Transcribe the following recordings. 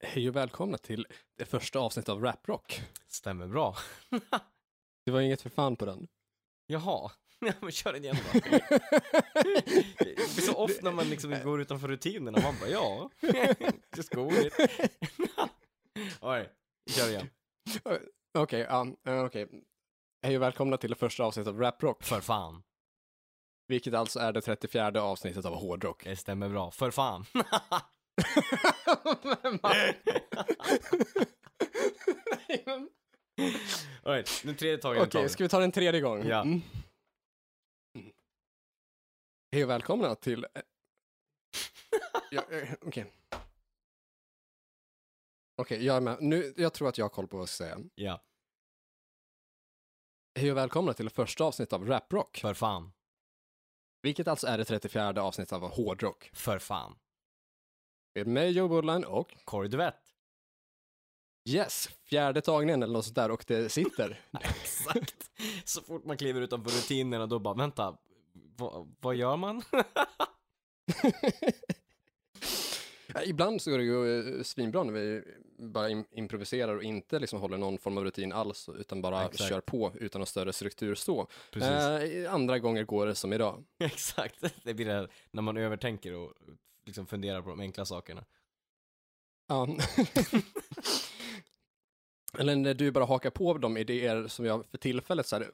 Hej och välkomna till det första avsnittet av Raprock. Stämmer bra. Det var inget för fan på den. Jaha, ja, men kör den igen då. Det blir så ofta när man liksom går utanför rutinerna, man bara ja, just go with it. Oj, kör igen. Okej, ja, eh, okej. Hej och välkomna till det första avsnittet av Raprock, För fan, vilket alltså är det 34 avsnittet av Hårdrock. det stämmer bra. För fan. Nej, men- Oj, nu tredje taget Okej, tar vi. ska vi ta den tredje gång? Ja. Mm. Hej och välkomna till... ja, eh, Okej. Okej, jag är med. Nu, jag tror att jag har koll på vad jag ska säga. Ja, Hej och välkomna till det första avsnittet av Raprock. för fan. Vilket alltså är det 34 avsnittet av Hårdrock. För fan. Med mig Joe Budline och Corey Duvett. yes, fjärde tagningen eller något sånt där och det sitter. Exakt. Så fort man kliver utanför rutinerna då bara, vänta, vad, vad gör man? Ja, Ibland så går det ju eh, svinbra när vi bara im- improviserar och inte liksom håller någon form av rutin alls utan bara Exakt. kör på utan någon större struktur så. Eh, andra gånger går det som idag. Exakt, det blir det här när man övertänker och liksom funderar på de enkla sakerna. Ja. Eller när du bara hakar på de idéer som jag för tillfället så här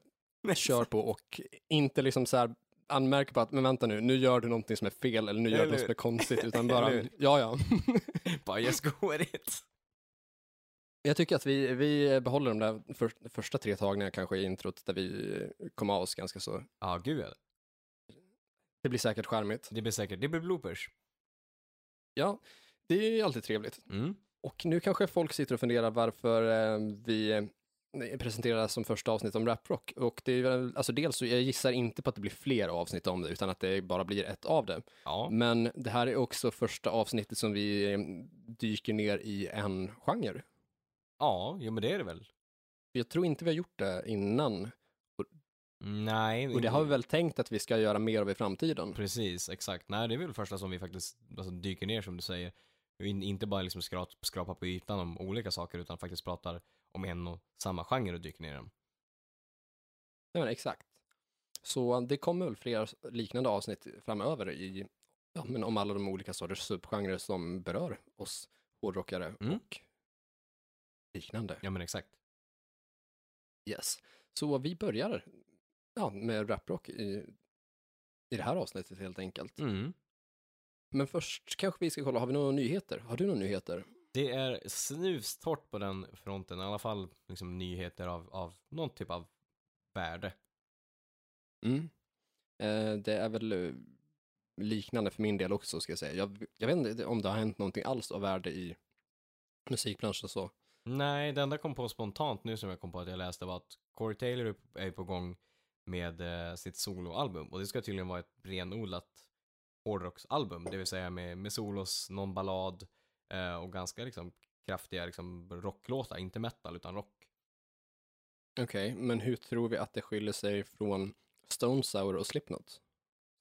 kör på och inte liksom så här anmärker på att men vänta nu, nu gör du någonting som är fel eller nu gör du något som är konstigt utan bara, ja ja. Bara just go it. Jag tycker att vi, vi behåller de där för, första tre tagningarna kanske i introt där vi kom av oss ganska så. Ja, gud ja. Det blir säkert charmigt. Det blir säkert, det blir bloopers. Ja, det är ju alltid trevligt. Mm. Och nu kanske folk sitter och funderar varför eh, vi eh, presenterar som första avsnitt om raprock. Och det är väl, alltså dels så jag gissar inte på att det blir fler avsnitt om det, utan att det bara blir ett av det. Ja, Men det här är också första avsnittet som vi eh, dyker ner i en genre. ja, jo men det är det väl. Jag tror inte vi har gjort det innan. Nej, Och det har vi väl tänkt att vi ska göra mer av i framtiden. Precis, exakt. Nej, det är väl det första som vi faktiskt alltså, dyker ner som du säger. In, inte bara liksom skra, skrapa på ytan om olika saker utan faktiskt pratar om en och samma genre och dyker ner i den. Ja, men exakt. Så det kommer väl fler liknande avsnitt framöver i, ja, men om alla de olika sorters subgenrer som berör oss hårdrockare Mm. och liknande. Ja men exakt. Yes. Så vi börjar ja, med raprock i, i det här avsnittet helt enkelt. Mm. Men först kanske vi ska kolla, har vi några nyheter? Har du några nyheter? Det är snustort på den fronten, i alla fall liksom nyheter av, av någon typ av värde. Mm. Eh, det är väl eh, liknande för min del också ska jag säga. Jag, jag vet inte om det har hänt någonting alls av värde i musikbranschen så. Nej, det enda kom på spontant nu som jag kom på att jag läste var att Corey Taylor är på gång med eh, sitt soloalbum och det ska tydligen vara ett renodlat hårdrocksalbum, det vill säga med, med solos, någon ballad eh, och ganska liksom kraftiga liksom rocklåtar, inte metal utan rock. Okej, men hur tror vi att det skiljer sig från Stone Sour och Slipknot?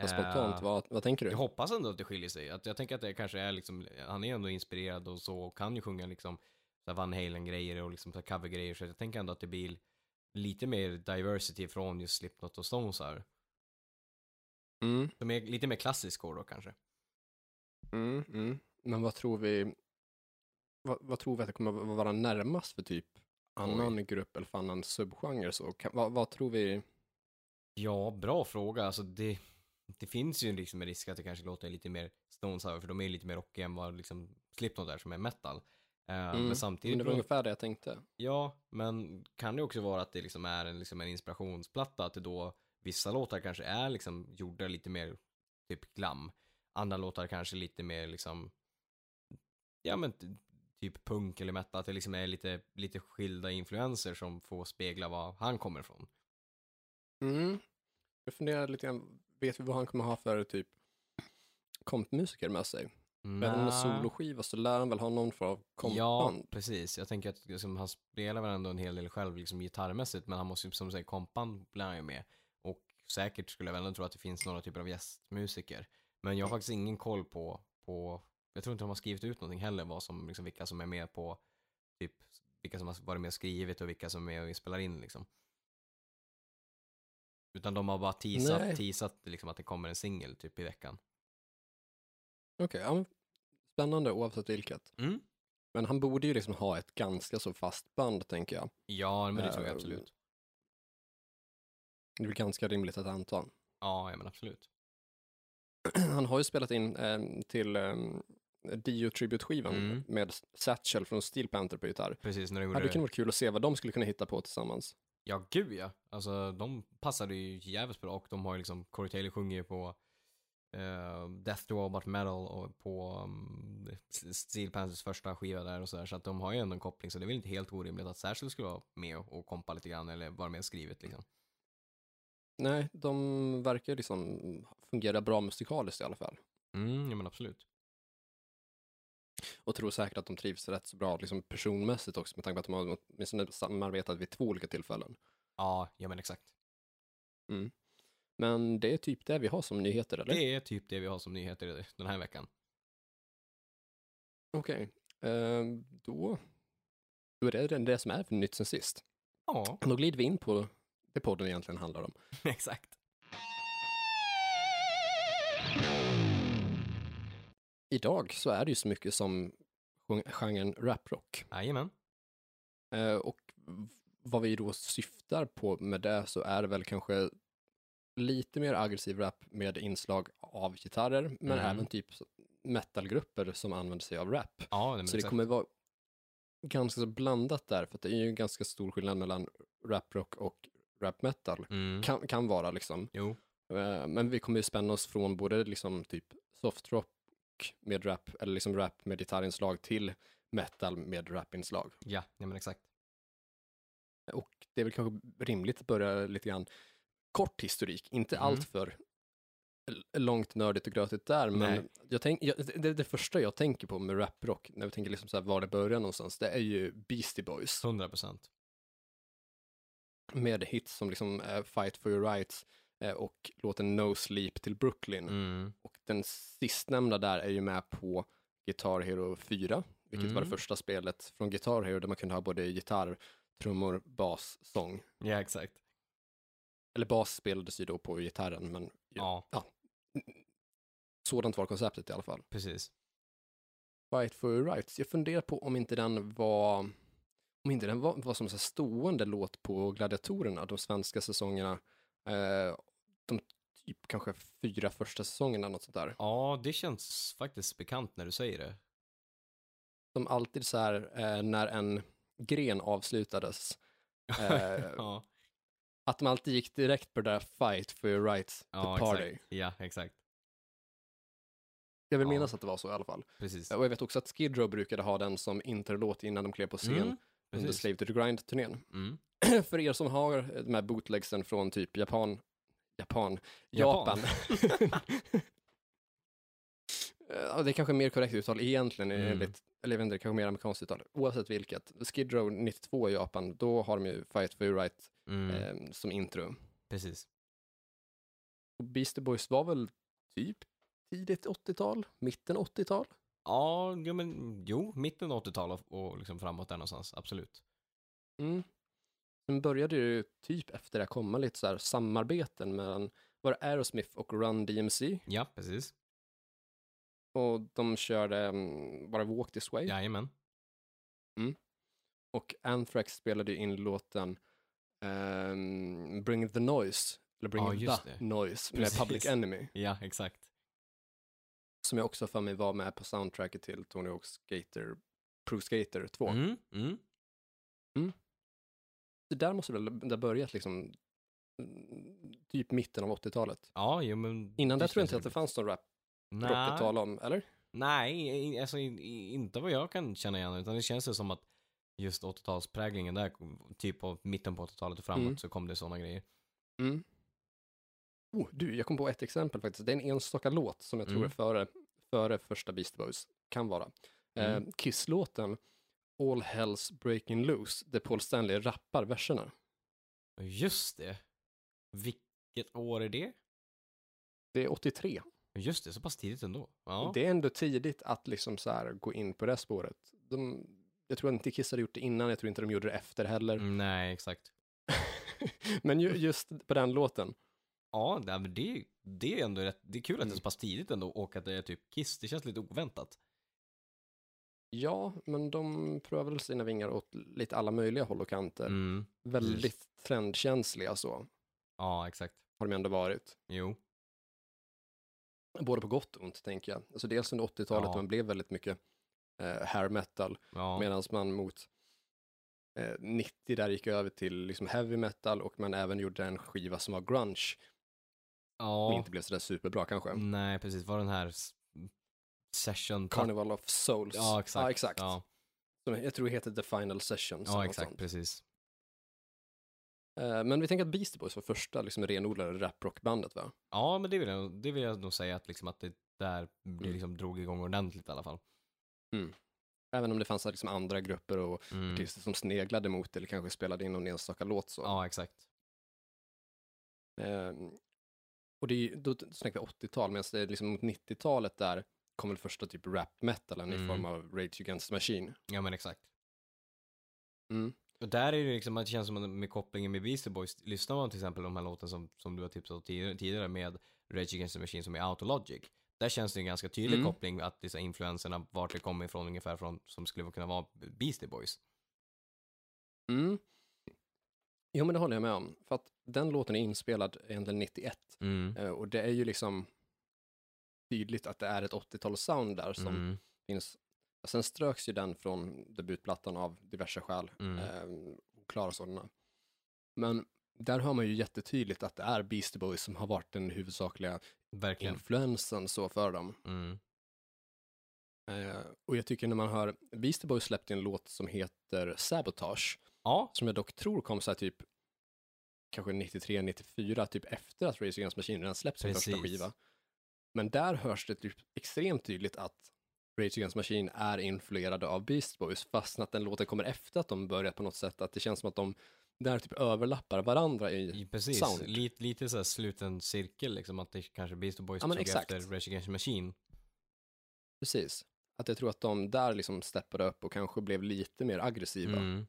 Spontant, Eh, vad, vad tänker du? Jag hoppas ändå att det skiljer sig. Att jag tänker att det kanske är liksom, han är ändå inspirerad och så och kan ju sjunga liksom så Van Halen-grejer och liksom cover-grejer. Så jag tänker ändå att det blir lite mer diversity från just Slipknot och Stones här. Mm, Som är lite mer klassisk då kanske. mm, mm. Men vad tror vi, vad, vad tror vi att det kommer vara närmast för typ annan grupp eller för annan subgenre så? Kan, vad, vad tror vi? Ja, bra fråga. Alltså det, det finns ju liksom en risk att det kanske låter lite mer Stones här, för de är lite mer rockiga än vad liksom Slipknot är som är metal. Eh, Mm, Men Men samtidigt, det var ungefär det jag tänkte. ja, men kan det också vara att det liksom är en, liksom en inspirationsplatta, att det då vissa låtar kanske är liksom gjorda lite mer typ glam. Andra låtar kanske lite mer liksom, ja men typ punk eller metal, att det liksom är lite, lite skilda influenser som får spegla var han kommer ifrån. Mm. Jag funderar lite grann, vet vi vad han kommer ha för typ kompmusiker med sig? Även om Nä. soloskiva så lär han väl ha någon form av Ja, kompband. precis. Jag tänker att liksom, han spelar väl ändå en hel del själv liksom, gitarrmässigt, men han måste ju som säger kompan blir han ju med. Och säkert skulle jag väl ändå tro att det finns några typer av gästmusiker. Men jag har faktiskt ingen koll på, på jag tror inte de har skrivit ut någonting heller, vad som, liksom, vilka som är med på, typ, vilka som har varit med och skrivit och vilka som är med och spelar in liksom. Utan de har bara teasat, teasat liksom, att det kommer en singel typ i veckan. Okej, ja, spännande oavsett vilket. Mm. Men han borde ju liksom ha ett ganska så fast band, tänker jag. Ja, men det tror jag Ehm, absolut. Det är ganska rimligt att anta. Ja, ja men absolut. Han har ju spelat in eh, till eh, Dio Tribute-skivan Mm. med Satchel från Steel Panther på gitarr. Precis, när de Ja, gjorde det kunde varit kul att se vad de skulle kunna hitta på tillsammans. Ja, gud ja. Alltså de passade ju jävligt bra och de har ju liksom, Corey Taylor sjunger ju på eh, Death to All But Metal och på um, Steel Panthers första skiva där och sådär. Så att de har ju ändå en koppling så det är väl inte helt orimligt att Satchel skulle vara med och, kompa lite grann eller vara med och skrivit liksom. Nej, de verkar liksom fungera bra musikaliskt i alla fall. Mm, ja men absolut. Och tror säkert att de trivs rätt så bra liksom personmässigt också med tanke på att de har åtminstone samarbetat vid två olika tillfällen. Ja, ja men exakt. Men det är typ det vi har som nyheter, eller? Det är typ det vi har som nyheter den här veckan. Okej, eh, då, då är det det som är för nytt sen sist. Ja, Då glider vi in på det podden egentligen handlar om. exakt. Idag så är det ju så mycket som gen- genren raprock. Jajamän. Eh, och vad vi då syftar på med det så är det väl kanske lite mer aggressiv rap med inslag av gitarrer, men Mm. även typ metalgrupper som använder sig av rap. Ja, men Så det kommer vara ganska så blandat där, för att det är ju en ganska stor skillnad mellan raprock och rap metal. Mm. Kan, kan vara liksom. Jo, Eh, Men vi kommer ju spänna oss från både liksom typ soft rock med rap, eller liksom rap med gitarrinslag till metal med rapinslag. ja, ja men exakt. Och det är väl kanske rimligt att börja lite grann kort historik, inte Mm. allt för långt nördigt och grötigt där, men Nej. jag tänk, jag, det, det första jag tänker på med raprock, när vi tänker liksom så här var det börjar någonstans, det är ju Beastie Boys 100 procent. med hits som liksom eh, Fight for your rights eh, och låten No Sleep till Brooklyn. Mm. Och den sistnämnda där är ju med på Guitar Hero 4, vilket var det Mm. första spelet från Guitar Hero där man kunde ha både gitarr, trummor, bas, sång. Ja, exakt. Eller bas spelades ju då på gitarren, men Ja, sådant var konceptet i alla fall. precis. Fight for your rights, jag funderar på om inte den var om inte den var, var som så stående låt på Gladiatorerna, de svenska säsongerna, eh, de typ kanske fyra första säsongerna, något sånt där. Ja, det känns faktiskt bekant när du säger det. Som alltid så här, eh, när en gren avslutades, eh, ja, att de alltid gick direkt på det där fight for your rights to ja party. exakt. Ja, exakt. Jag vill Ja. minnas att det var så i alla fall. Precis. Och jag vet också att Skid Row brukade ha den som interlåt innan de klev på scen Mm, under. Slave to the Grind-turnén. Mm. för er som har de här bootlegsen från typ Japan, Japan, Japan. Japan. ja, det är kanske mer korrekt uttal egentligen, Mm. enligt, eller jag vet inte, det kanske mer amerikanskt uttal. Oavsett vilket, Skid Row 92 i Japan, då har de ju Fight for your right Mm. eh, som intro. Precis. Och Beastie Boys var väl typ tidigt 80-tal, mitten 80-tal? Ja, jo, men jo, mitten av 80-tal och, och liksom framåt där någonstans, absolut. Mm. Sen började ju typ efter det komma lite så här samarbeten mellan, var det Aerosmith och Run DMC? Ja, precis. Och de körde, mm, var det Walk This Way? Jajamän. Och Anthrax spelade ju in låten ehm, Bring the Noise, eller Bring just the det. Noise, med Precis. Public Enemy. Ja, exakt. Som jag också för mig var med på soundtracket till Tony Hawk's Skater, Pro Skater 2. Mm, mm. Det där måste väl ha börjat liksom, mm, typ mitten av 80-talet. Ja, jo men... Innan det tror jag inte att det fanns någon rap Nej, tala om, eller? nej alltså inte vad jag kan känna igen, utan det känns ju som att just 80-talspräglingen där, typ på mitten på 80-talet och framåt, Mm. så kom det sådana grejer. Mm. Oh, du, jag kom på ett exempel faktiskt. Det är en enstaka låt som jag tror Mm. är före, före första Beast Boys. Kan vara. Mm. Eh, Kiss-låten All Hells Breaking Loose, där Paul Stanley rappar verserna. Just det. Vilket år är det? Det är 83. Just det, så pass tidigt ändå. Ja. Det är ändå tidigt att liksom så här gå in på det spåret. De, jag tror inte Kiss hade gjort det innan, jag tror inte de gjorde det efter heller. Mm, Nej, exakt. Men ju, just på den låten, Ja, det, är- det är ändå rätt, det är kul att det är Mm. så pass tidigt ändå och att det är typ Kiss, det känns lite oväntat. ja, men de prövar väl sina vingar åt lite alla möjliga håll och kanter. Mm. Väldigt trendkänsliga så, Ja, exakt. har de ändå varit. Jo. Både på gott och ont, tänker jag. Alltså dels under 80-talet, Ja. man blev väldigt mycket eh, hair metal, Ja. medan man mot eh, 90 där gick över till liksom heavy metal och man även gjorde en skiva som var grunge, ja. inte blev sådär superbra kanske. Nej, precis. Var den här session... Carnival of Souls. Ja, exakt. Ja, exakt. Ja, Som jag tror det heter The Final Sessions. eller ja exakt. Precis. Eh, Men vi tänker att Beastie Boys var första liksom, renodlade raprockbandet va? Ja, men det vill jag, det vill jag nog säga att, liksom, att det där det Mm. liksom drog igång ordentligt i alla fall. Även om det fanns liksom, andra grupper och Mm. artister som sneglade mot eller kanske spelade in någon enstaka låt så. Ja, exakt. Ehm, och det är, då snackar vi 80-tal, medan det är liksom mot 90-talet där kom väl första typ rap metalen Mm. i form av Rage Against the Machine. Ja, men exakt. Mm. Och där är det liksom, det känns som med kopplingen med Beastie Boys, lyssnar man till exempel de här låten som, som du har tipsat om tidigare, tidigare med Rage Against the Machine som är Autologic. Där känns det en ganska tydlig Mm. koppling att dessa influenserna, vart det kommer ifrån ungefär från, som skulle kunna vara Beastie Boys. Mm. Jo, men det håller jag med om. För att den låten är inspelad egentligen 91. Mm. Eh, och det är ju liksom tydligt att det är ett 80-tals-sound där som Mm. finns. Sen ströks ju den från debutplattan av diverse skäl, Mm. eh, oklara sådana. Men där hör man ju jättetydligt att det är Beastie Boys som har varit den huvudsakliga Verkligen. influensen så för dem. Mm. Eh, och jag tycker när man hör, Beastie Boys släppte en låt som heter Sabotage, Ja, som jag dock tror kom så här typ kanske 93, 94, typ efter att Rage Against Machine redan släppt sin första skiva. Men där hörs det typ extremt tydligt att Rage Against Machine är influerade av Beast Boys, fast att den låten kommer efter att de börjat på något sätt, att det känns som att de där typ överlappar varandra i, i- precis. sound. Lite, lite så sluten cirkel liksom, att det kanske Beastie Boys Ja, tog exakt. efter Rage Against Machine. precis. Att jag tror att de där liksom steppade upp och kanske blev lite mer aggressiva. Mm.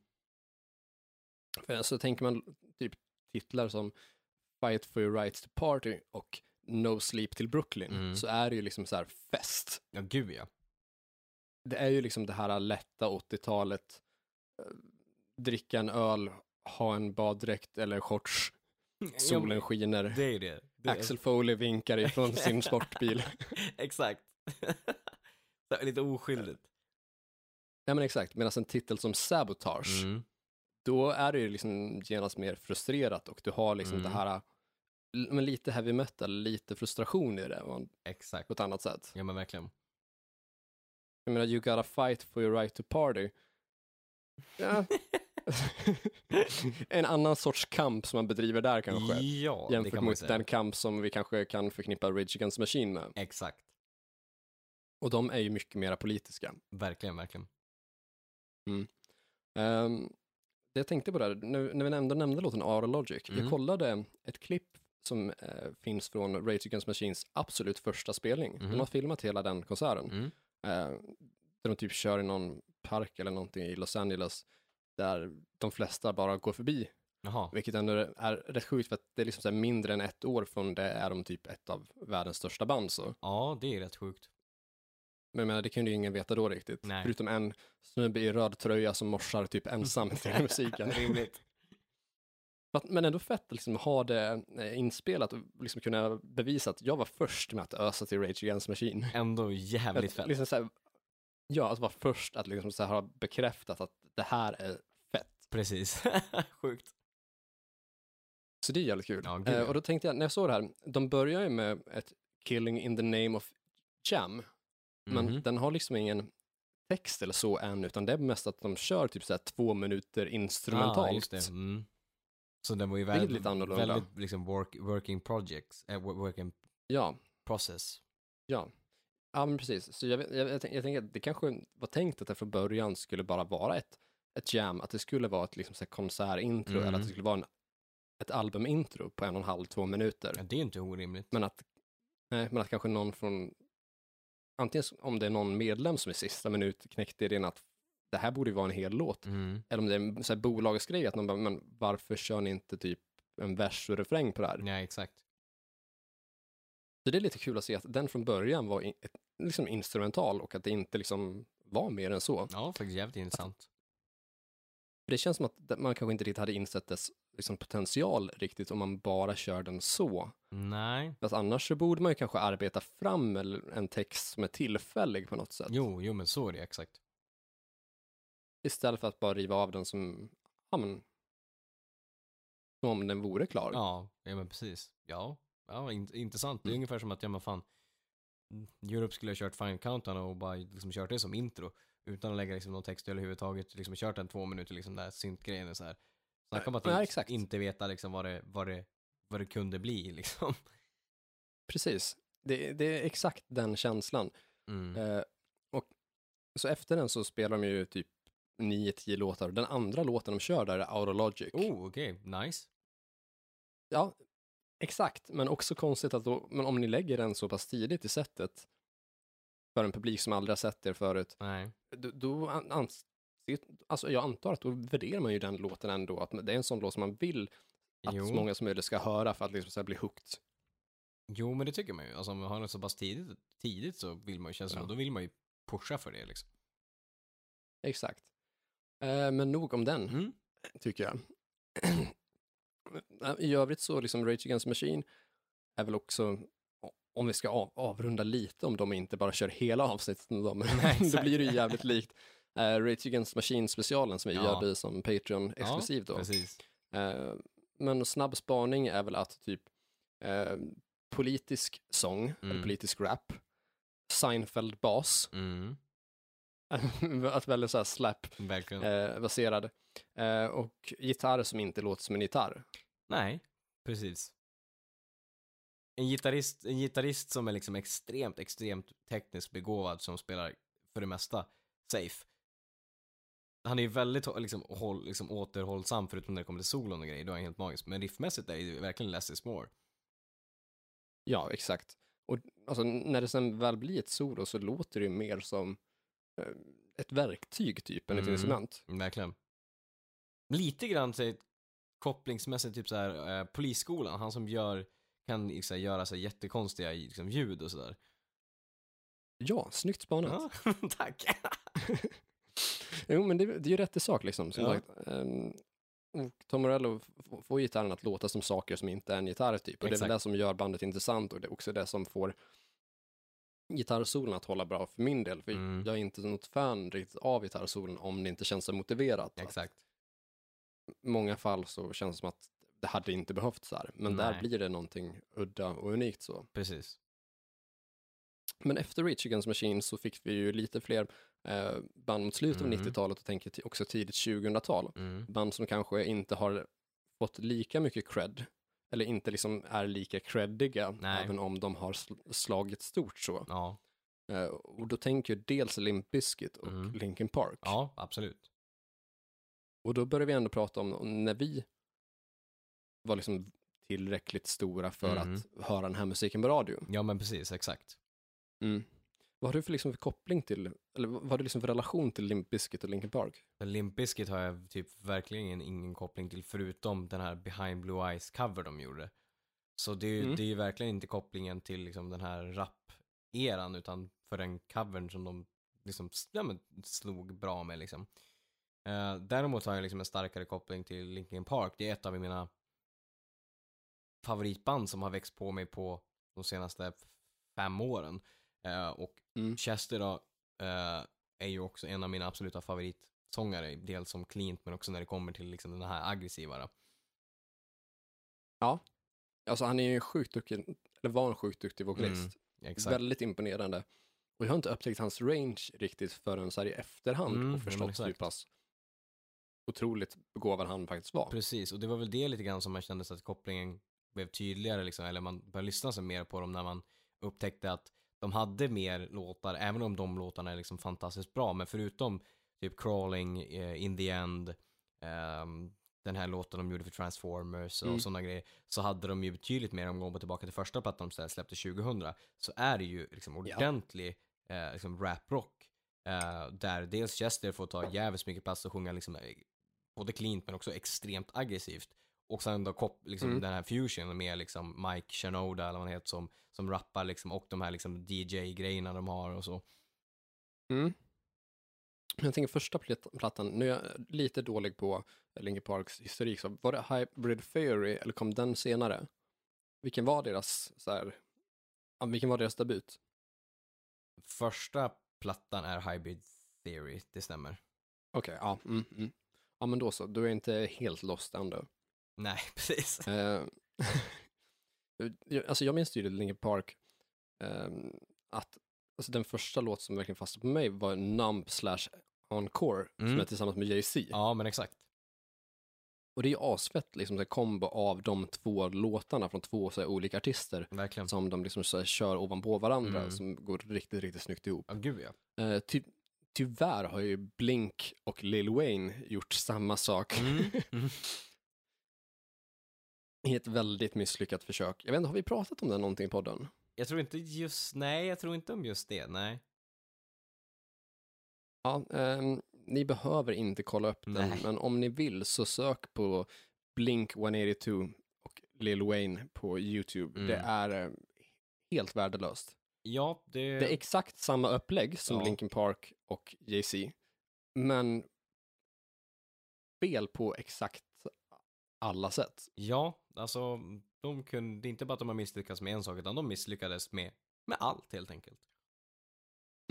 För så tänker man typ titlar som Fight for your rights to party och No sleep till Brooklyn, Mm. så är det ju liksom så här fest. Ja, gud ja. Det är ju liksom det här lätta 80-talet, eh, dricka en öl, ha en baddräkt eller shorts, solen skiner, Det är det. det Axel Foley vinkar ifrån sin sportbil. Exakt. Lite oskyldigt. Ja men exakt, medan en titel som Sabotage, Mm. då är det ju liksom genast mer frustrerat och du har liksom Mm. det här, men lite heavy metal, lite frustration i det på Exakt. ett annat sätt. Ja men verkligen. Jag menar, you gotta fight for your right to party. Ja. en annan sorts kamp som man bedriver där kanske, Ja, jämfört kan mot den kamp som vi kanske kan förknippa Rage Against Machine med. Exakt. Och de är ju mycket mera politiska. Verkligen, verkligen. Ehm, det jag tänkte på där, när, när vi nämnde, nämnde låten Ara Logic, Mm. jag kollade ett klipp som eh, finns från Rage Against Machines absolut första spelning. Mhm. De har filmat hela den konserten. Mm. Eh, där de typ kör i någon park eller någonting i Los Angeles, där de flesta bara går förbi. Jaha. Vilket ändå är rätt sjukt för att det är liksom mindre än ett år från det är de typ ett av världens största band. Så. Ja, det är rätt sjukt. Men jag menar, det kunde ju ingen veta då riktigt. Nej. Förutom en snubbe i röd tröja som morsar typ ensam till musiken. Rimligt. Att- Men ändå fett att liksom ha det eh, inspelat och liksom kunna bevisa att jag var först med att ösa till Rage Against Machine. Ändå jävligt Att, fett. liksom så här, ja, att vara först att liksom här ha bekräftat att det här är fett. Precis. Sjukt. Så det är jävligt kul. Ja, eh, och då tänkte jag, när jag såg det här, de börjar ju med ett Killing in the name of Jam, men Mhm. den har liksom ingen text eller så än, utan det är mest att de kör typ så här två minuter instrumentalt. Ah, just det. Mm. Så den var ju väldigt, lite annorlunda. väldigt liksom work, working projects, äh, wo- working Ja, process. ja. Ja, men precis. Så jag, jag, jag, tänk- jag tänker att det kanske var tänkt att det från början skulle bara vara ett, ett jam, att det skulle vara ett liksom så här konsertintro, Mm. eller att det skulle vara en, ett albumintro på en och en halv, två minuter. Ja, det är ju inte orimligt. Men att, Nej, men att kanske någon från, antingen om det är någon medlem som i sista minut knäckte idén att det här borde ju vara en hel låt. Mm. Eller om det är en så här bolagsgrej, att någon bara, men varför kör ni inte typ en vers och refräng på det här? Ja, exakt. Så det är lite kul att se att den från början var in, liksom instrumental och att det inte liksom var mer än så. Ja, faktiskt jävligt intressant. För det känns som att man kanske inte riktigt hade insett dess liksom, potential riktigt om man bara kör den så. Nej. Fast annars så borde man ju kanske arbeta fram en text som är tillfällig på något sätt. Jo, jo, men så är det exakt. Istället för att bara riva av den som, ja men, som om den vore klar. Ja, ja men precis. Ja, ja in, intressant. Det är Mm. ungefär som att, ja men fan, Europe skulle ha kört Final Countdown och bara liksom kört det som intro. Utan att lägga liksom någon text överhuvudtaget. Liksom kört den två minuter liksom där syntgrejen är så här. Snacka om att Ja, inte, inte veta liksom vad det, vad det, vad det kunde bli liksom. Precis. Det, det är exakt den känslan. Mm. Eh, och så efter den så spelar de ju typ 9-10 låtar. Den andra låten de kör där är Out of Logic. Oh, okej, nice. Ja, exakt. Men också konstigt att då, men om ni lägger den så pass tidigt i sättet för en publik som aldrig har sett er förut, Nej. då, då an, ans- alltså jag antar att då värderar man ju den låten ändå, att det är en sån låt som man vill att Jo. så många som möjligt ska höra för att liksom så bli hooked. Jo, men det tycker man ju. Alltså om man har den så pass tidigt, tidigt så vill man ju, känns det Ja. då vill man ju pusha för det liksom. Exakt. Eh, men nog om den. Mm. tycker jag. I övrigt så liksom Rage Against the Machine är väl också, om vi ska av, avrunda lite, om de inte bara kör hela avsnittet med dem, Nej, då blir det ju jävligt likt. Uh, Rage Against the Machine specialen som vi Ja. gör som Patreon exklusiv då. Eh, men snabb spaning är väl att typ eh, politisk sång, Mm. politisk rap, Seinfeld bas, Mm. att välja så här slap eh, baserad, eh, och gitarr som inte låter som en gitarr. Nej, precis. En gitarrist, en gitarrist som är liksom extremt, extremt tekniskt begåvad som spelar för det mesta safe. Han är ju väldigt liksom, håll, liksom, återhållsam förutom när det kommer till solon och grejer, då är han helt magisk. Men riffmässigt är det ju verkligen less is more. Ja, exakt. Och alltså, när det sen väl blir ett solo så låter det ju mer som ett verktyg typ, än ett Mm. instrument. Verkligen. Lite grann så, kopplingsmässigt, typ så här, eh, polisskolan, han som gör, kan liksom, göra så här, jättekonstiga liksom, ljud och sådär. Ja, snyggt spanat. Ja, tack. Jo, men det, det är ju rätt i sak liksom. Som Ja. sagt, och Tom Morello får gitarren att låta som saker som inte är en gitarr typ. Och det är Exakt. väl det som gör bandet intressant och det är också det som får gitarrsolen att hålla bra för min del. För Mm. jag är inte något fan riktigt av gitarrsolen om det inte känns så motiverat. Exakt. I många fall så känns det som att det hade inte behövt så här. Men där Nej. blir det någonting udda och unikt så. Precis. Men efter Rage Against Machine så fick vi ju lite fler eh, band mot slutet Mm. av 90-talet och tänker också tidigt 2000-tal. Mm. Band som kanske inte har fått lika mycket cred, eller inte liksom är lika creddiga, Nej. även om de har sl- slagit stort så. Ja. Eh, och då tänker jag dels Limp Bizkit och Mm. Linkin Park. ja, absolut. Och då börjar vi ändå prata om om när vi var liksom tillräckligt stora för Mm. att höra den här musiken på radio. Ja, men precis, exakt. Mm. Vad har du för, liksom för koppling till, eller vad har du liksom för relation till Limp Bizkit och Linkin Park? Men Limp Bizkit har jag typ verkligen ingen koppling till förutom den här Behind Blue Eyes cover de gjorde. Så det är ju, Mm. det är ju verkligen inte kopplingen till liksom den här rap-eran utan för den covern som de liksom ja, men, slog bra med liksom. Eh, däremot har jag liksom en starkare koppling till Linkin Park. Det är ett av mina favoritband som har växt på mig på de senaste fem åren. Eh, och Mm. Chester då, eh, är ju också en av mina absoluta favoritsångare, dels som cleant men också när det kommer till liksom den här aggressiva. Då. Alltså han är ju sjukt duktig, eller var en sjukt duktig vokalist. Exakt. Väldigt imponerande. Och jag har inte upptäckt hans range riktigt förrän så här i efterhand Mm, och ja, förstått hur pass otroligt begåvad han faktiskt var. Precis, och det var väl det lite grann som man kände så att kopplingen blev tydligare liksom, eller man började lyssna sig mer på dem när man upptäckte att de hade mer låtar, även om de låtarna är liksom fantastiskt bra, men förutom typ Crawling, eh, In the End, ehm, den här låten de gjorde för Transformers och Mm. sådana grejer, så hade de ju betydligt mer om de går tillbaka till första plattan de släppte 2000, så är det ju liksom ordentlig eh, liksom rap-rock. Eh, där dels Chester får ta jävligt mycket plats och sjunga liksom, både cleant men också extremt aggressivt. Och sen då kop- liksom Mm. den här fusion med liksom Mike Shinoda eller vad han heter som, som rappar liksom och de här liksom DJ-grejerna de har och så. Mm. Jag tänker första plat- plattan, nu är jag lite dålig på Linkin Parks historik, så var det Hybrid Theory eller kom den senare? Vilken var deras, så här, vilken var deras debut? Första plattan är Hybrid Theory, det stämmer. Okej, ja. Mm, mm. Ja, men då så, du är inte helt lost ändå. Nej, precis. Eh, alltså jag minns ju Linkin Park, ehm, att alltså den första låt som verkligen fastnade på mig var Numb slash Encore, som Mm. är tillsammans med Jay-Z. Ja, men exakt. Och det är ju asfett, liksom, en kombo av de två låtarna från två så här, olika artister Verkligen. som de liksom så här, kör ovanpå varandra, Mm. som går riktigt, riktigt snyggt ihop. Ja, gud ja. Eh, ty tyvärr har ju Blink och Lil Wayne gjort samma sak Mm. Mm. i ett väldigt misslyckat försök. Jag vet inte, har vi pratat om det någonting i podden? Jag tror inte just, nej, jag tror inte om just det, nej. Ja, ehm, ni behöver inte kolla upp den, Nej. men om ni vill så sök på Blink 182 och Lil Wayne på YouTube. Mm. Det är eh, helt värdelöst. Ja, det... Det är exakt samma upplägg som Ja. Linkin Park och Jay-Z, men fel på exakt alla sätt. Ja, alltså, de kunde, det är inte bara att de har misslyckats med en sak, utan de misslyckades med, med allt helt enkelt.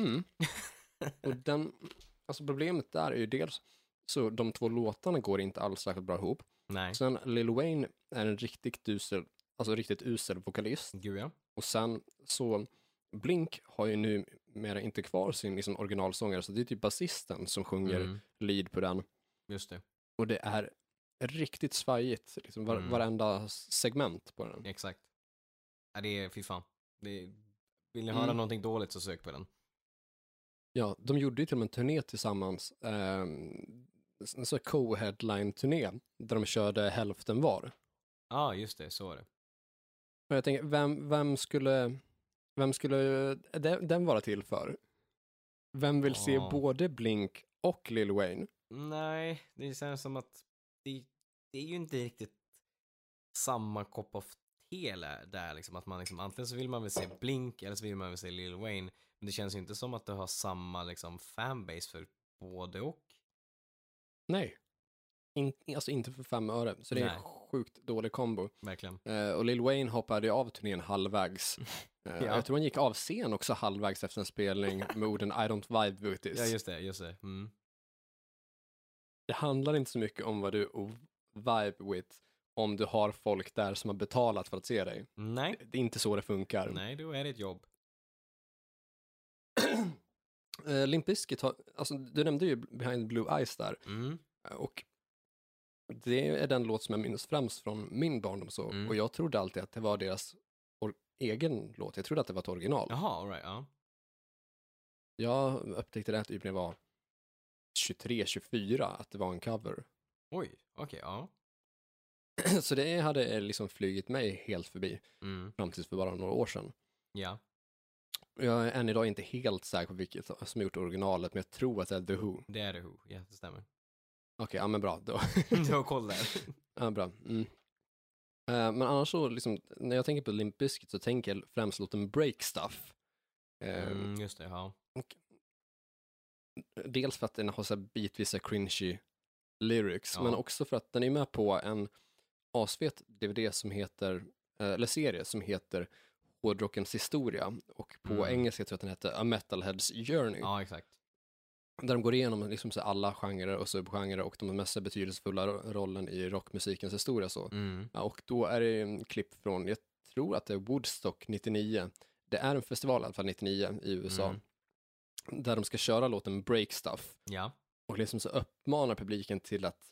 Mm. Och den, alltså problemet där är ju dels så de två låtarna går inte alls särskilt bra ihop. Nej, Sen Lil Wayne är en riktigt usel, alltså riktigt usel vokalist. gud ja. Och sen så Blink har ju nu mera inte kvar sin liksom, originalsångare, så det är typ basisten som sjunger Mm, lead på den. just det, Och det är riktigt svajigt, liksom, var, Mm. varenda segment på den. exakt. Ja, det är, fy fan. Det är, vill ni Mm. höra någonting dåligt så sök på den. Ja, de gjorde ju till och med en turné tillsammans, eh, en sån co-headline-turné, där de körde hälften var. Ja, ah, just det, så är det. Och jag tänker, vem, vem skulle, vem skulle den, den vara till för? Vem vill se Ja. både Blink och Lil Wayne? Nej, det känns som att det, det är ju inte riktigt samma kopp av te där liksom. Att man liksom, antingen så vill man väl se Blink eller så vill man väl se Lil Wayne. Men det känns ju inte som att det har samma liksom fanbase för både och. Nej. In, alltså inte för fem öre, så det är Nej. en sjukt dålig kombo. Verkligen. Eh, och Lil Wayne hoppade av turnén halvvägs. Eh, Ja. Jag tror han gick av scen också halvvägs efter en spelning med orden I don't vibe with this. Ja, just det, just det. Mm. Det handlar inte så mycket om vad du vibe with om du har folk där som har betalat för att se dig. Nej, Det är inte så det funkar. nej, då är det ett jobb. Uh, Limp Bizkit har, alltså du nämnde ju Behind Blue Eyes där Mm. eh, och det är den låt som jag minns främst från min barndom så Mm. och jag trodde alltid att det var deras egen låt. Jag trodde att det var ett original. Jaha, alright, ja. Jag upptäckte det typ när jag var 23-24 att det var en cover. Oj, okej, ja. så det hade liksom flugit mig helt förbi Mm. fram tills för bara några år sedan. Ja. Jag är än idag inte helt säker på vilket som gjort originalet, men jag tror att det är The Who. Okej, Det är det Who, ja, det stämmer. ja men bra. Då. du har koll där. ja, bra. Mm. Eh, men annars så, liksom, när jag tänker på Limp Bizkit så tänker jag främst låten Break Stuff. Eh, Mm, just det, ja. Dels för att den har så bitvisa cringy lyrics, Ja. men också för att den är med på en asfet DVD som heter, eh, eller serie som heter Hårdrockens historia och på Mm. engelska tror jag att den heter A Metalhead's Journey. Ja, exakt. Där de går igenom liksom så alla genrer och subgenrer och de mest betydelsefulla ro- rollen i rockmusikens historia. Så. Mm. Ja, och då är det en klipp från, jag tror att det är Woodstock 99. Det är en festival i alla fall 99 i USA. Mm. Där de ska köra låten Break Stuff. Ja. Och liksom så uppmanar publiken till att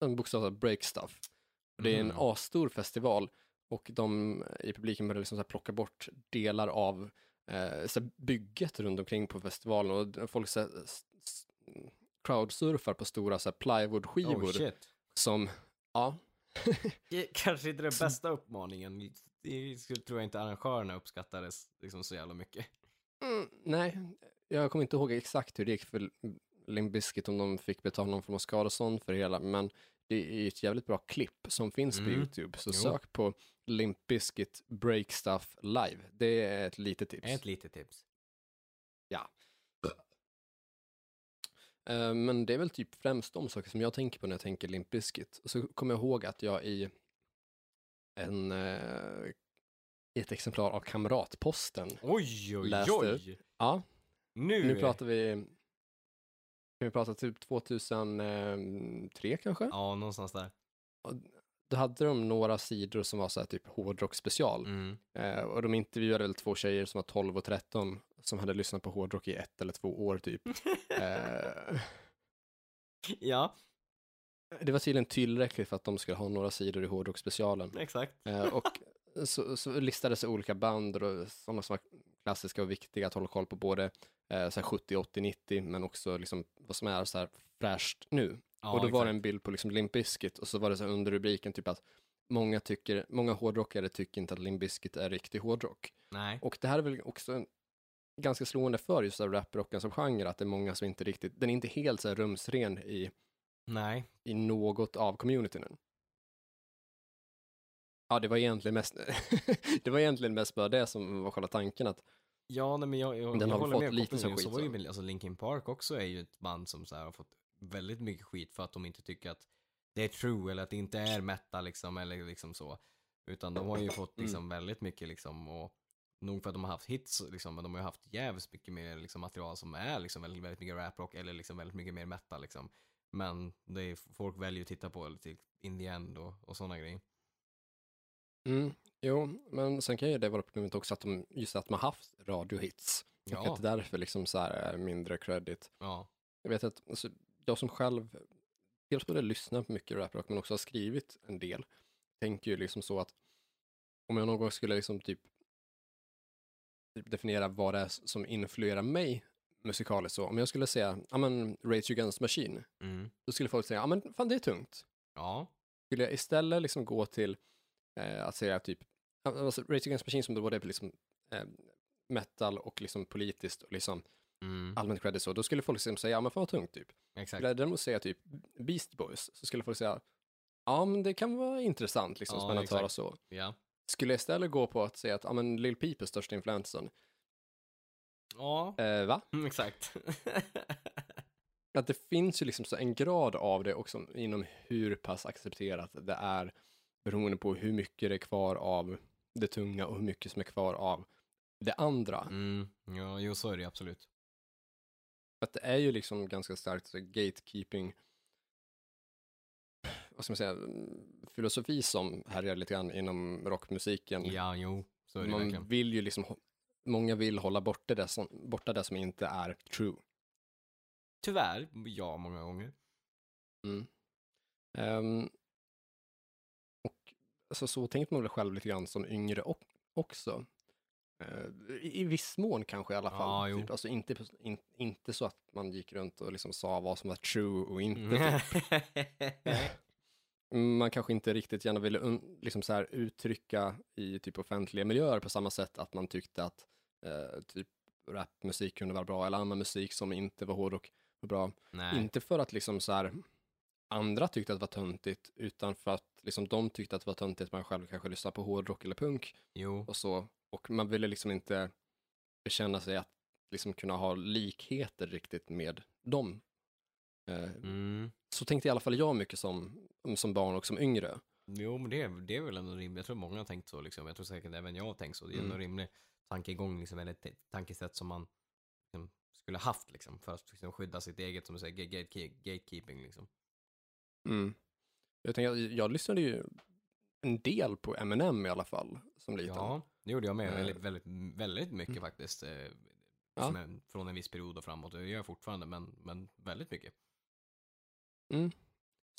en bokstavligt break stuff. Och det är en Mm. asstor festival och de i publiken börjar liksom så plocka bort delar av eh, så bygget runt omkring på festivalen och folk så här, crowdsurfar på stora så här plywoodskivor Oh som Ja. Kanske inte den bästa uppmaningen. Det tror jag inte arrangörerna uppskattades liksom så jävla mycket. Mm, nej, jag kommer inte ihåg exakt hur det gick för Limp Bizkit om de fick betala någon form av skadestånd för det hela, men det är ett jävligt bra klipp som finns på Mm. YouTube. Så Jo. sök på Limp Bizkit Break Stuff Live. Det är ett litet tips. Ett litet tips. Eh, Men det är väl typ främst de saker som jag tänker på när jag tänker Limp Bizkit. Så kommer jag ihåg att jag i en, i ett exemplar av Kamratposten, Oj, oj, Läste. oj! ja, Nu, nu pratar vi, kan vi prata typ 2003 kanske? Ja, någonstans där. Då hade de några sidor som var så här typ hårdrock special. Mm. Eh, och de intervjuade väl två tjejer som var 12 och 13 som hade lyssnat på hårdrock i ett eller två år typ. Eh, Ja, det var tydligen tillräckligt för att de skulle ha några sidor i hårdrockspecialen. exakt. Eh, och så, så listades olika band och sådana som var klassiska och viktiga att hålla koll på både eh, så här 70, 80, 90 men också liksom vad som är så här fräscht nu. Ja, och då var det exakt. en bild på liksom Limp Bizkit och så var det så under rubriken typ att många tycker, många hårdrockare tycker inte att Limp Bizkit är riktig hårdrock. Nej. Och det här är väl också en, ganska slående för just raprocken som genre, att det är många som inte riktigt, den är inte helt så här rumsren i, Nej. i något av communityn. Ja, det var egentligen mest, det var egentligen mest bara det som var själva tanken att, Ja, nej, men jag, jag, Den jag har håller fått med lite så Så skit, var ju så. alltså Linkin Park också är ju ett band som så här har fått väldigt mycket skit för att de inte tycker att det är true eller att det inte är metal liksom eller liksom så. Utan de har ju fått Mm. liksom väldigt mycket liksom och nog för att de har haft hits liksom, men de har ju haft jävligt mycket mer liksom material som är liksom väldigt, väldigt mycket raprock eller liksom väldigt mycket mer metal liksom. Men det är, folk väljer att titta på till in the end och, och sådana grejer. Mm, jo, men sen kan ju det vara problemet också att de, just att man haft radiohits. Och Ja, att det därför liksom så här är mindre credit. ja, Jag vet att alltså, jag som själv dels både lyssnar på mycket raprock men också har skrivit en del, tänker ju liksom så att om jag någon gång skulle liksom typ typ definiera vad det är som influerar mig musikaliskt så, om jag skulle säga, ja men Rage Against Machine, mm. då skulle folk säga, ja men fan det är tungt. ja, Skulle jag istället liksom gå till eh, att säga typ, alltså Rage Against Machine som då både är liksom eh, metal och liksom politiskt och liksom mm. allmänt credit så, då skulle folk liksom säga, ja men fan vad tungt typ. exakt. Skulle jag däremot säga typ Beast Boys så skulle folk säga ja men det kan vara intressant liksom, Ja, spännande att höra så. Ja. Skulle jag istället gå på att säga att ja men Lil Peep är största influensen, Ja, eh, va? Mm, exakt. Att det finns ju liksom så en grad av det också inom hur pass accepterat det är beroende på hur mycket det är kvar av det tunga och hur mycket som är kvar av det andra. mm. Ja, jo så är det absolut. Att det är ju liksom ganska starkt gatekeeping, vad ska man säga, filosofi som härjar lite grann inom rockmusiken. Ja, jo, så är det Man verkligen. vill ju liksom, många vill hålla borta det som, borta det som inte är true. Tyvärr, ja, många gånger. Mm. Och alltså, så tänkte man väl själv lite grann som yngre och, också. Eh, i, viss mån kanske i alla Ja, fall. jo. typ, alltså inte, in, inte så att man gick runt och liksom sa vad som var true och inte. typ. Man kanske inte riktigt gärna ville liksom så här, uttrycka i typ offentliga miljöer på samma sätt att man tyckte att eh, typ rapmusik kunde vara bra eller annan musik som inte var hårdrock var bra. Nej. Inte för att liksom så här, andra tyckte att det var töntigt, utan för att liksom de tyckte att det var töntigt att man själv kanske lyssnade på hårdrock eller punk Jo. och så. Och man ville liksom inte bekänna sig att liksom kunna ha likheter riktigt med dem. Eh, Mm. Så tänkte i alla fall jag mycket som, som barn och som yngre. Jo, men det, det är väl ändå rimligt. Jag tror många har tänkt så liksom. Jag tror säkert även jag har tänkt så. Det är Mm. rimlig tankegång liksom, eller ett tankesätt som man liksom, skulle haft liksom, för att liksom, skydda sitt eget, som du säger, gate, gate, gatekeeping liksom. Mm. Jag, tänkte, jag, jag lyssnade ju en del på Eminem i alla fall, som liten. Ja, det gjorde jag med. Eh. Väldigt, väldigt, väldigt mycket Mm. faktiskt. Eh, Ja. en, från en viss period och framåt. Det gör jag fortfarande, men, men väldigt mycket.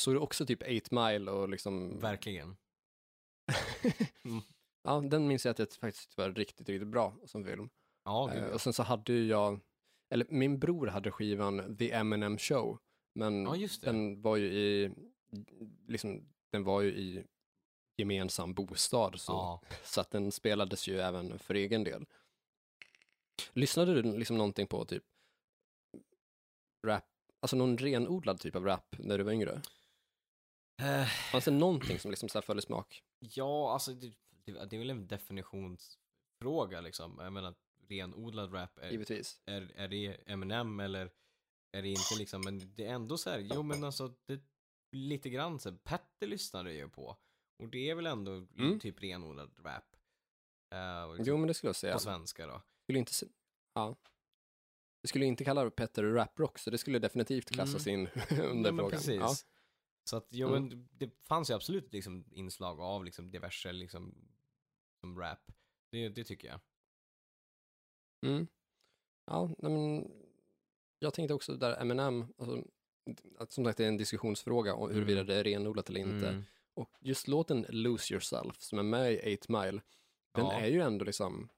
Såg du också typ 8 Mile och liksom... Verkligen. Mm. ja, den minns jag att det faktiskt var riktigt, riktigt bra som film. Ja, ja. och sen så hade ju jag, eller min bror hade skivan The Eminem Show, men ja, den var ju i, liksom, den var ju i gemensam bostad så, Ja. så att den spelades ju även för egen del. Lyssnade du liksom någonting på typ rap, alltså någon renodlad typ av rap när du var yngre? Eh, Fanns det någonting som liksom så här föll i smak? ja, alltså det, det, det är väl en definitionsfråga liksom. Jag menar, renodlad rap, är, Givetvis. är, är det Eminem eller är det inte liksom, men det är ändå så här, jo men alltså det, lite grann så här, Petter lyssnade ju på. Och det är väl ändå Mm. typ renodlad rap. Och liksom Jo, men det skulle jag säga. på svenska då. skulle inte, ja. Jag skulle inte kalla Petter raprock, så det skulle definitivt klassas in under Mm. Ja, men frågan. precis. Ja. Så att, jo, Mm. men det fanns ju absolut liksom inslag av liksom diverse liksom som rap. Det, det tycker jag. Mm. Ja, men jag tänkte också där Eminem, alltså, att som sagt det är en diskussionsfråga om huruvida Mm. det är renodlat eller inte. Mm. Och just låten Lose Yourself som är med i 8 Mile, den Ja. är ju ändå liksom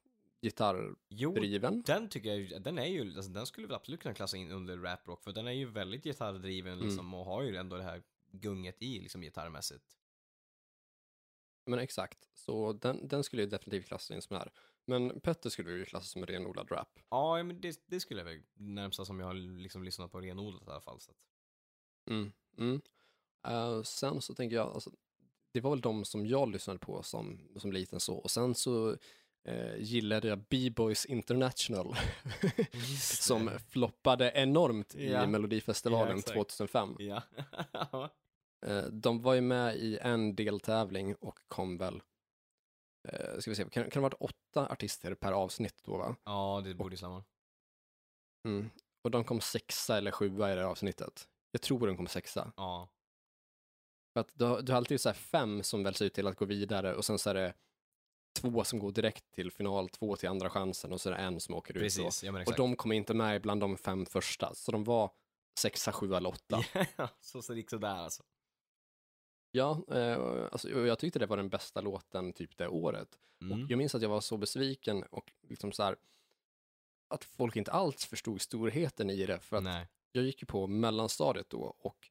gitarrdriven. Jo, den tycker jag den är ju, alltså, den skulle väl absolut kunna klassa in under raprock för den är ju väldigt gitarrdriven Mm. liksom och har ju ändå det här gunget i liksom gitarrmässigt. Men exakt, så den, den skulle ju definitivt klassas in som här. Men Petter skulle ju klassa som en renodlad rap. Ja, men det, det skulle jag väl närmsta som jag har liksom lyssnat på renodlat i alla fall. Så att, Mm. Mm. Eh, sen så tänker jag, alltså, det var väl de som jag lyssnade på som, som liten så. Och sen så eh, gillade jag B-Boys International som floppade enormt Ja. i Melodifestivalen Ja, exakt. 2005. Ja. Eh, de var ju med i en deltävling och kom väl, eh, ska vi se, kan, kan det ha varit åtta artister per avsnitt då va? ja, det borde stämma. Mm. Och de kom sexa eller sjua i det här avsnittet. Jag tror de kom sexa. Ja. För att du, har- du har alltid så här fem som väljs ut till att gå vidare och sen så är det två som går direkt till final, två till andra chansen och så är det en som åker ut. då. Precis, ja Och de kom inte med bland de fem första, så de var sexa, sjua eller åtta. Ja, så, så det gick sådär alltså. Ja, eh, alltså, jag tyckte det var den bästa låten typ det året. Mm. Och jag minns att jag var så besviken och liksom så här att folk inte alls förstod storheten i det. För att Nej. jag gick ju på mellanstadiet då och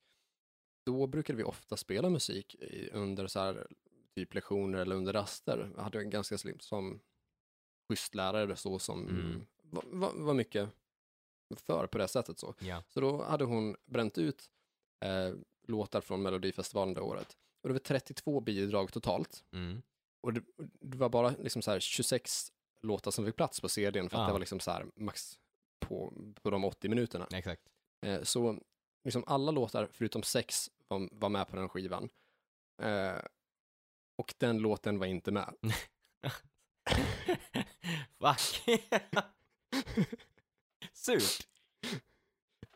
då brukade vi ofta spela musik i, under så här typ lektioner eller under raster. Jag hade en ganska som schysst lärare så som Mm. var, var, var mycket för på det sättet så. Ja. Så då hade hon bränt ut eh, låtar från Melodifestivalen det året. Och det var 32 bidrag totalt. Mm. Och det, det var bara liksom så här 26 låtar som fick plats på CDn för att Ah. det var liksom så här max på, på de 80 minuterna. Exakt. Eh, så liksom alla låtar förutom sex var, var med på den skivan. Eh, och den låten var inte med. Fuck. Surt.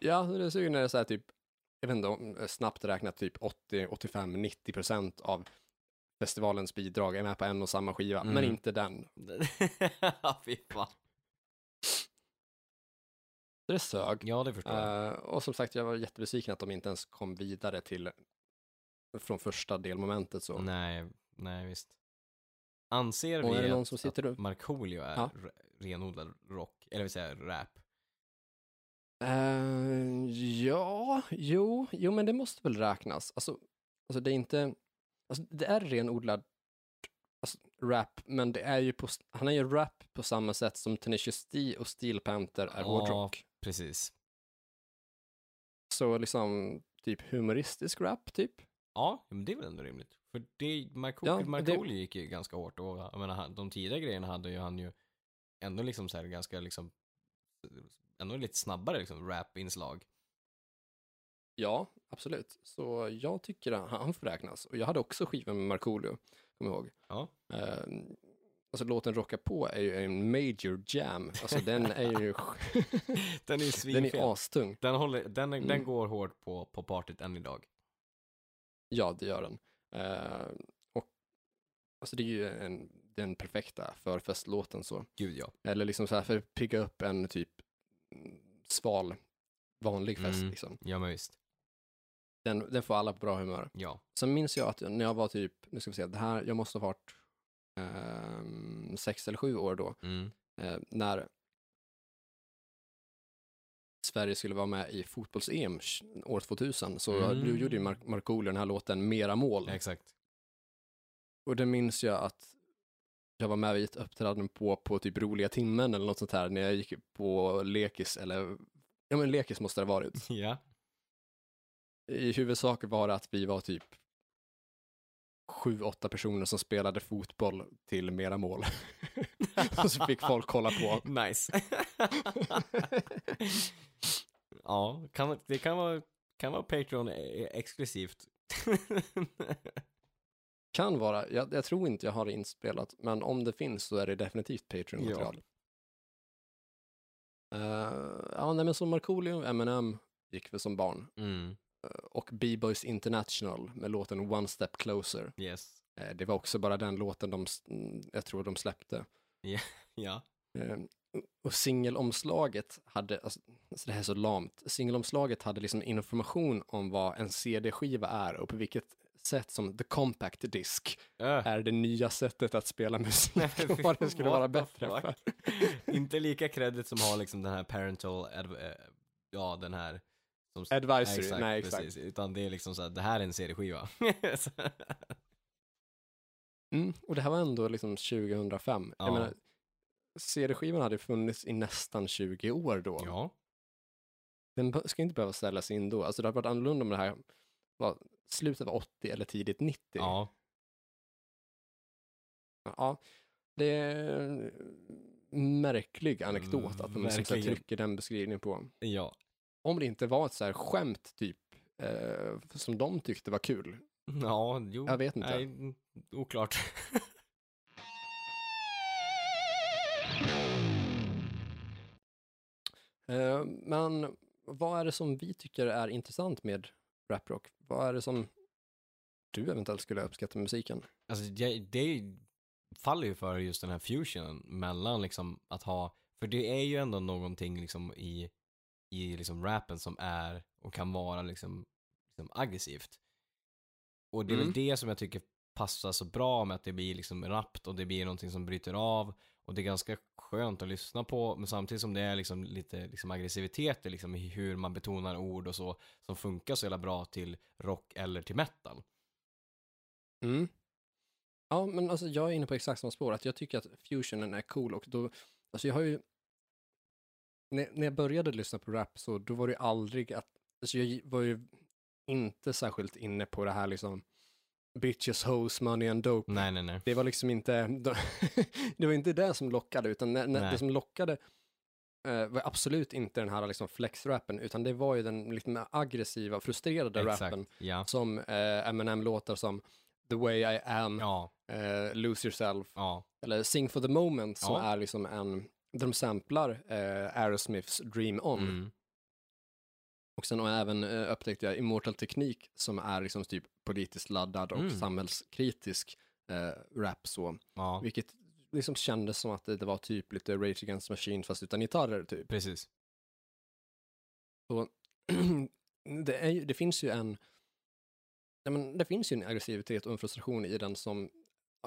Ja, det är så när det är så här typ, jag vet inte, om- eh, snabbt räknat typ 80, 85, 90 procent av festivalens bidrag är med på en och samma skiva, men Mm. inte den. Fy fan. Det sög. Ja, det förstår jag. Eh, och som sagt, jag var jättebesviken att de inte ens kom vidare till från första delmomentet så. Nej, nej visst. Anser Och vi är det någon att, som sitter att? Markoolio är Ja. renodlad rock? Eller vill säga rap? Eh, ja, jo, jo, men det måste väl räknas. Alltså, alltså det är inte, alltså det är renodlad alltså, rap, men det är ju på, han är ju rap på samma sätt som Tenacious D och Steel Panther är Ja. hårdrock. Precis. Så liksom typ humoristisk rap, typ. Ja, men det är väl ändå rimligt. För det, Markoolio, Ja, det- Markoolio gick ju ganska hårt och jag menar, de tidiga grejerna hade ju han ju ändå liksom så här ganska liksom ändå lite snabbare liksom rap-inslag. Ja, absolut. Så jag tycker att han får räknas. Och jag hade också skivan med Markoolio, kommer ihåg. Ja. Eh, alltså låten Rocka på är ju en major jam. Alltså den är ju, Den är ju den är astung. Den, håller, den, den Mm. går hårt på, på partyt än idag. Ja, det gör den. Eh, och alltså det är ju en, den perfekta förfestlåten så. Gud ja. Eller liksom så här för att pigga upp en typ sval, vanlig fest Mm. liksom. Ja men visst. Den, den får alla på bra humör. Ja. Sen minns jag att när jag var typ, nu ska vi se, det här, jag måste ha varit ehm, sex eller sju år då, Mm. eh, när Sverige skulle vara med i fotbolls-EM år 2000 så Mm. du gjorde ju Mark- Markoolio den här låten Mera mål. Exakt. Och det minns jag att jag var med vid ett uppträdande på, på typ roliga timmen eller något sånt här när jag gick på lekis eller, ja men lekis måste det ha varit. Ja. I huvudsak var det att vi var typ sju, åtta personer som spelade fotboll till mera mål. Och så fick folk kolla på. Nice. ja, kan, det kan vara, kan vara Patreon eh, exklusivt. Kan vara, jag, jag tror inte jag har det inspelat, men om det finns så är det definitivt Patreon-material. Eh, ja, nej men så Markoolio, Eminem gick vi som barn. mm, och B-Boys International med låten One Step Closer. yes. Eh, Det var också bara den låten de, mm, jag tror de släppte. Ja. Eh, Och singelomslaget hade, alltså, alltså det här är så lamt, singelomslaget hade liksom information om vad en CD-skiva är och på vilket sätt som the compact disc Äh. är det nya sättet att spela musik Nej, vad det skulle vara bättre fuck? för. Inte lika credit som har liksom den här parental, eh, ja den här som, Advisory, nej exakt. Precis, utan det är liksom så här, det här är en CD-skiva. Mm, och det här var ändå liksom 2005. Ja. Jag menar, CD-skivan hade funnits i nästan 20 år då. ja. Den ska inte behöva ställas in då. Alltså det hade varit annorlunda om det här var slutet av 80 eller tidigt 90. Ja. Ja, det är en märklig anekdot att de liksom Verkligen. trycker den beskrivningen på. Ja. Om det inte var ett så här skämt typ eh, som de tyckte var kul. Ja, jo. Jag vet inte. Nej, mm, oklart. Eh, men vad är det som vi tycker är intressant med raprock? Vad är det som du eventuellt skulle uppskatta med musiken? Alltså det, det faller ju för just den här fusionen mellan liksom att ha, för det är ju ändå någonting liksom i, i liksom rappen som är och kan vara liksom, liksom aggressivt. Och det är Mm. väl det som jag tycker passar så bra med att det blir liksom rappt och det blir någonting som bryter av och det är ganska skönt att lyssna på men samtidigt som det är liksom lite liksom aggressivitet i liksom hur man betonar ord och så som funkar så jävla bra till rock eller till metal. Mm. Ja, men alltså jag är inne på exakt samma spår, att jag tycker att fusionen är cool och då, alltså jag har ju, när, när jag började lyssna på rap så då var det ju aldrig att, alltså jag var ju inte särskilt inne på det här liksom bitches, hoes, money and dope. Nej, nej, nej. Det var liksom inte, det var inte det som lockade, utan när, när det som lockade eh, var absolut inte den här liksom flex-rappen, utan det var ju den lite mer aggressiva, frustrerade rappen Exakt, ja. som eh, Eminem-låtar som The Way I Am, Ja, eh, Lose Yourself, ja, eller Sing for the Moment som är liksom en, där de samplar eh, Aerosmiths Dream On. mm, Och sen jag även eh, upptäckte jag Immortal Teknik som är liksom typ politiskt laddad och Mm. samhällskritisk eh, rap så. ja, Vilket liksom kändes som att det, det var typ lite Rage Against Machine fast utan gitarrer typ. precis. det, är, ju- det finns ju en, ja, men det finns ju en aggressivitet och en frustration i den som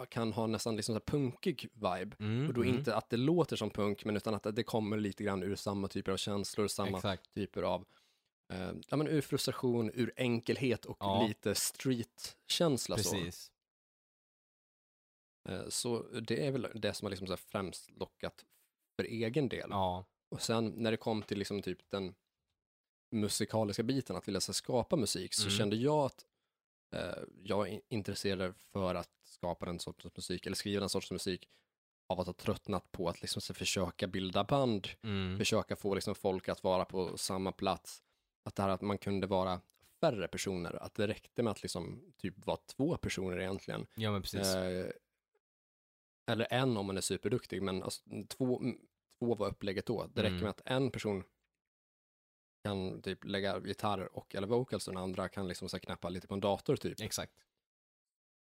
kan ha nästan liksom så punkig vibe. Mm, Och då mm, inte att det låter som punk, men utan att det kommer lite grann ur samma typer av känslor, samma Exakt. typer av, eh, ja men ur frustration, ur enkelhet och Ja. lite street-känsla så. Precis. Eh, så det är väl det som har liksom så främst lockat för egen del. Ja, Och sen när det kom till liksom typ den musikaliska biten, att vilja så skapa musik, så Mm. kände jag att eh, jag är intresserad för att skapa den sortens musik, eller skriva den sortens musik, av att ha tröttnat på att liksom så försöka bilda band, mm, försöka få liksom folk att vara på samma plats. Att det här att man kunde vara färre personer, att det räckte med att liksom typ vara två personer egentligen. ja men precis. Eh, eller en om man är superduktig, men alltså, två, två var upplägget då. Det räcker Mm. med att en person kan typ lägga gitarrer och eller vocals och den andra kan liksom så knappa lite på en dator typ. Exakt.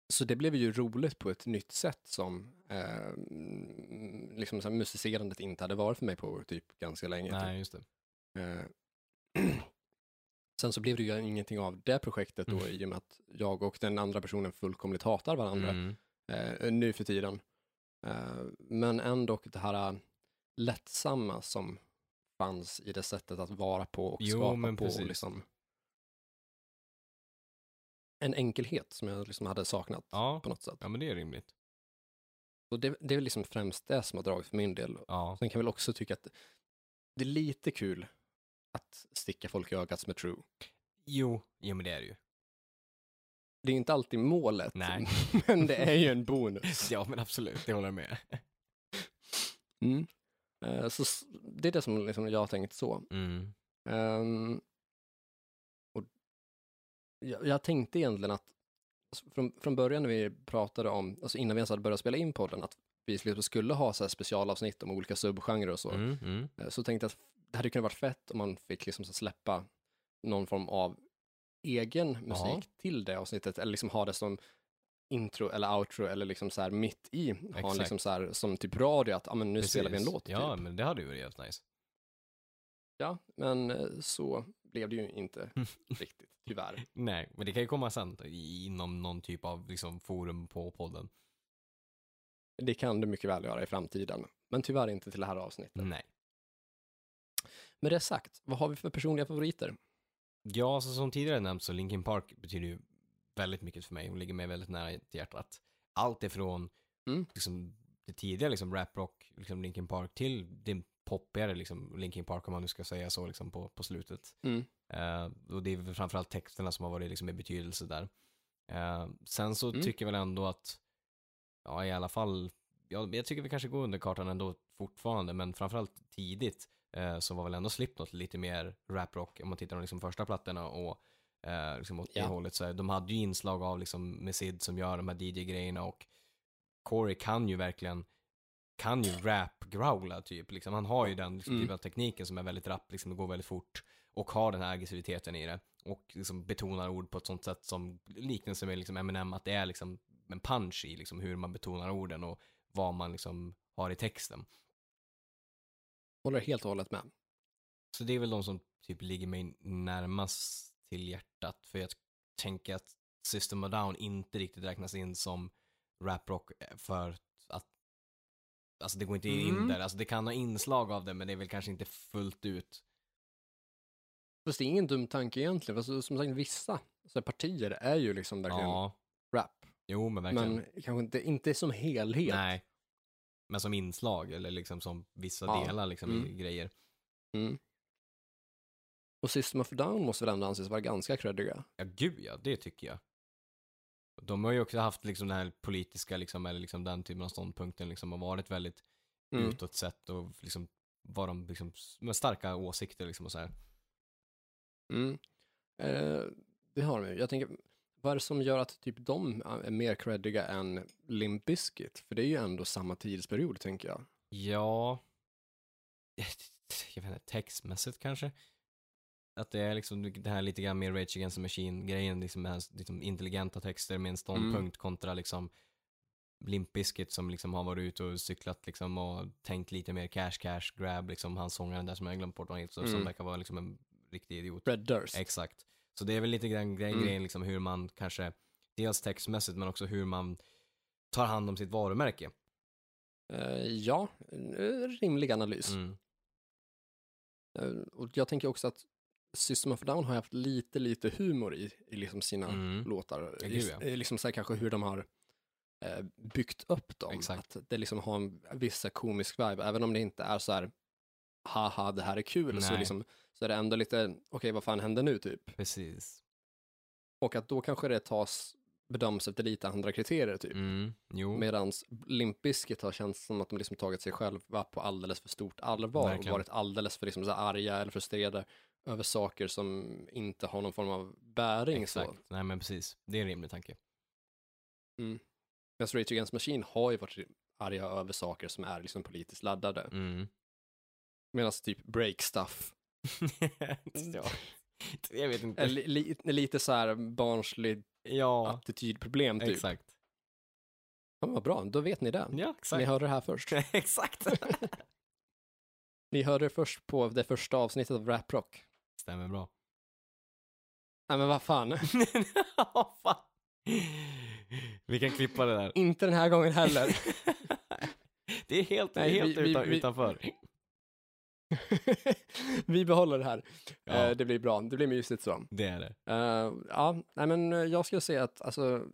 Så det blev ju roligt på ett nytt sätt som eh, liksom så musicerandet inte hade varit för mig på typ ganska länge. typ. Nej, just det. Eh, Sen så blev det ju ingenting av det projektet då Mm. i och med att jag och den andra personen fullkomligt hatar varandra Mm, eh, nu för tiden. Eh, men ändå det här eh, lättsamma som fanns i det sättet att vara på och Jo, skapa på. precis. Liksom. En enkelhet som jag liksom hade saknat Ja, på något sätt. ja men det är rimligt. Och det, det är väl liksom främst det som har dragit för min del. Ja, Sen kan jag väl också tycka att det är lite kul att sticka folk i ögat med True. jo, jo men det är det ju. Det är inte alltid målet, Nej. men det är ju en bonus. Ja men absolut, det håller jag med. Mm. Eh, Så det är det som liksom jag har tänkt så. Mm. Ehm, och jag, jag tänkte egentligen att alltså, från, från början när vi pratade om, alltså innan vi ens hade börjat spela in podden, att vi skulle- skulle ha så här specialavsnitt om olika subgenrer och så, Mm, mm. Eh, så tänkte jag att det hade kunnat varit fett om man fick liksom släppa någon form av egen musik Ja. till det avsnittet, eller liksom ha det som intro eller outro eller liksom så här mitt i, ha en liksom så här som typ radio, att ah, men nu spelar vi en Precis. låt. Ja, typ. men det hade ju varit helt nice. ja, men eh, så blev det ju inte riktigt, tyvärr. Nej, men det kan ju komma sen inom någon typ av liksom, forum på podden. Det kan det mycket väl göra i framtiden, men tyvärr inte till det här avsnittet. Nej. Med det sagt, vad har vi för personliga favoriter? Ja, så som tidigare nämnt så Linkin Park betyder ju väldigt mycket för mig och ligger mig väldigt nära till hjärtat. Allt ifrån Mm. liksom, det tidiga liksom, raprock, liksom Linkin Park, till det poppigare liksom, Linkin Park om man nu ska säga så liksom, på, på slutet. Mm. Eh, och det är framförallt texterna som har varit liksom, i betydelse där. Eh, sen så Mm. tycker jag väl ändå att, ja i alla fall, ja, jag tycker vi kanske går under kartan ändå fortfarande, men framförallt tidigt eh, så var väl ändå Slipknot lite mer raprock om man tittar på liksom första plattorna och eh, liksom åt det Ja. hållet. Så här, de hade ju inslag av liksom med Sid som gör de här DJ-grejerna och Corey kan ju verkligen kan ju rap-growla typ. Liksom. Han har ju den liksom, Mm. typen av tekniken som är väldigt rapp, liksom, det går väldigt fort och har den här aggressiviteten i det och liksom betonar ord på ett sånt sätt som liknelse med liksom Eminem, att det är liksom en punch i liksom hur man betonar orden och vad man liksom har i texten. Håller helt och hållet med. Så det är väl de som typ ligger mig närmast till hjärtat, för jag tänker att System of Down inte riktigt räknas in som raprock för att Alltså det går inte in Mm. där, alltså det kan ha inslag av det men det är väl kanske inte fullt ut. Fast det är ingen dum tanke egentligen, för som sagt vissa så här, partier är ju liksom verkligen Ja, rap, jo men verkligen. men kanske inte, inte som helhet. Nej. Men som inslag eller liksom som vissa Ja. delar liksom i Mm. grejer. Mm. Och System of Down måste väl ändå anses vara ganska creddiga. Ja, gud ja, det tycker jag. De har ju också haft liksom den här politiska, liksom, eller liksom den typen av ståndpunkten, liksom, och varit väldigt Mm. utåt sett och liksom var de liksom med starka åsikter liksom och så här. Mm. Eh, det har de ju. Jag tänker, vad är det som gör att typ de är mer creddiga än Limp Bizkit? För det är ju ändå samma tidsperiod, tänker jag. Ja, jag vet inte, textmässigt kanske. Att det är liksom det här lite grann mer Rage Against the Machine-grejen, liksom, med liksom intelligenta texter med en ståndpunkt Mm. kontra liksom Limp Bizkit som liksom har varit ute och cyklat liksom och tänkt lite mer cash cash grab, liksom han sångaren där som jag glömt bort vad han heter, som Mm. verkar vara liksom en riktig idiot. Fred Durst. Exakt. Så det är väl lite grann grej, Mm. grejen liksom hur man kanske, dels textmässigt men också hur man tar hand om sitt varumärke. Eh, ja, en rimlig analys. Mm. Eh, och jag tänker också att System of Down har haft lite, lite humor i, i liksom sina Mm. låtar. Gud, ja. Eh, Liksom så här, kanske hur de har eh, byggt upp dem. Exakt. Att det liksom har en viss komisk vibe, även om det inte är så här haha, det här är kul, så, liksom, så är det ändå lite, okej, vad fan händer nu typ? Precis. Och att då kanske det tas, bedöms efter lite andra kriterier typ. Mm. Jo. Medan Limp Bizkit har känts som att de liksom tagit sig själva på alldeles för stort allvar Verkligen. och varit alldeles för liksom så arga eller frustrerade över saker som inte har någon form av bäring. Exakt. Så. Nej men precis. Det är en rimlig tanke. Mm. Medan Rage Against Machine har ju varit arga över saker som är liksom politiskt laddade. Mm. Medan typ break stuff, ja. Jag vet inte. li, li, lite så här barnslig Ja, attitydproblem typ. exakt. Ja, vad bra, då vet ni det. Ja, exakt. Ni hörde det här först. exakt. Ni hörde det först på det första avsnittet av Rap Rock. Stämmer bra. Nej men vad fan, Ja, fan. Vi kan klippa det där. inte den här gången heller. det är helt, Nej, helt vi- utan, vi- utanför. Vi behåller det här. Ja. Eh, det blir bra, det blir mysigt så. Det är det. Eh, ja, nej men eh, jag skulle säga att alltså,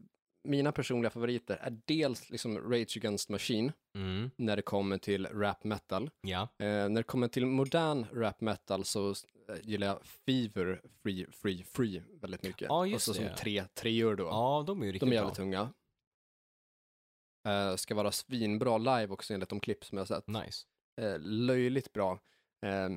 mina personliga favoriter är dels liksom Rage Against Machine Mm. när det kommer till rap metal. Ja. Eh, när det kommer till modern rap metal så gillar jag Fever, Free, Free, Free väldigt mycket. Ja, just och så det. som tre treor då. ja, de är ju riktigt De är bra. jävligt tunga. Eh, ska vara svinbra live också enligt de klipp som jag har sett. Nice. Eh, löjligt bra. Eh,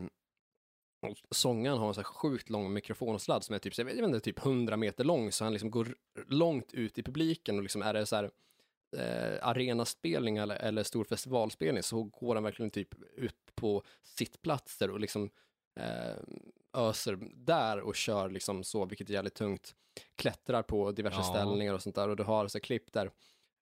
och sångaren har en så här sjukt lång mikrofonsladd som är typ, jag vet inte, typ 100 meter lång, så han liksom går långt ut i publiken och liksom är det så här eh, arenaspelning eller, eller stor festivalspelning så går han verkligen typ ut på sittplatser och liksom eh, öser där och kör liksom så, vilket är jävligt tungt. Klättrar på diverse Ja. ställningar och sånt där och du har så här klipp där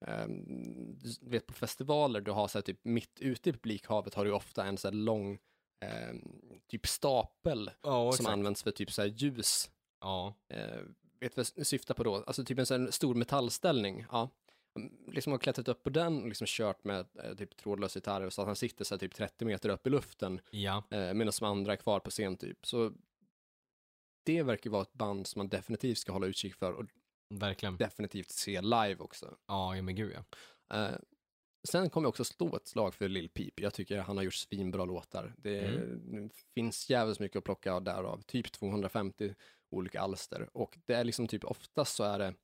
Um, du vet på festivaler, du har så här typ mitt ute i publikhavet har du ofta en så här lång ehm, typ stapel Ja, som används för typ så här ljus. Ja. Eh, vet vad jag syftar på då? Alltså typ en sån stor metallställning. Ja. Mm, Liksom har klättrat upp på den och liksom kört med eh, typ trådlös gitarr så att han sitter så här typ 30 meter upp i luften Ja. eh, medan de andra är kvar på scen typ. Så det verkar vara ett band som man definitivt ska hålla utkik för och Verkligen. definitivt se live också. Ja, ja men gud ja. Eh, sen kommer jag också slå ett slag för Lil Peep. Jag tycker han har gjort svinbra låtar. Det Mm. finns jävligt mycket att plocka av därav. Typ 250 olika alster. Och det är liksom typ oftast så är det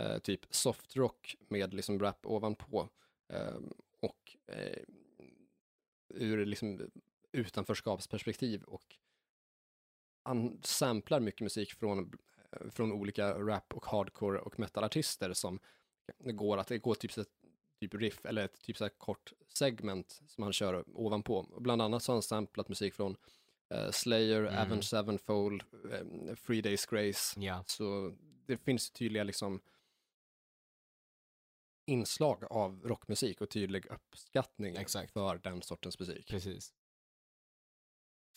eh, typ softrock med liksom rap ovanpå. Eh, och eh, ur liksom utanförskapsperspektiv. Och han samplar mycket musik från, eh, från olika rap och hardcore och metalartister som det går att det går typ typ riff eller ett typ så här kort segment som han kör ovanpå. Och bland annat så har han samplat musik från eh, Slayer, Mm. Avenged Sevenfold, eh, Free Days Grace. Ja. Så det finns tydliga liksom inslag av rockmusik och tydlig uppskattning Exakt. för den sortens musik. Precis.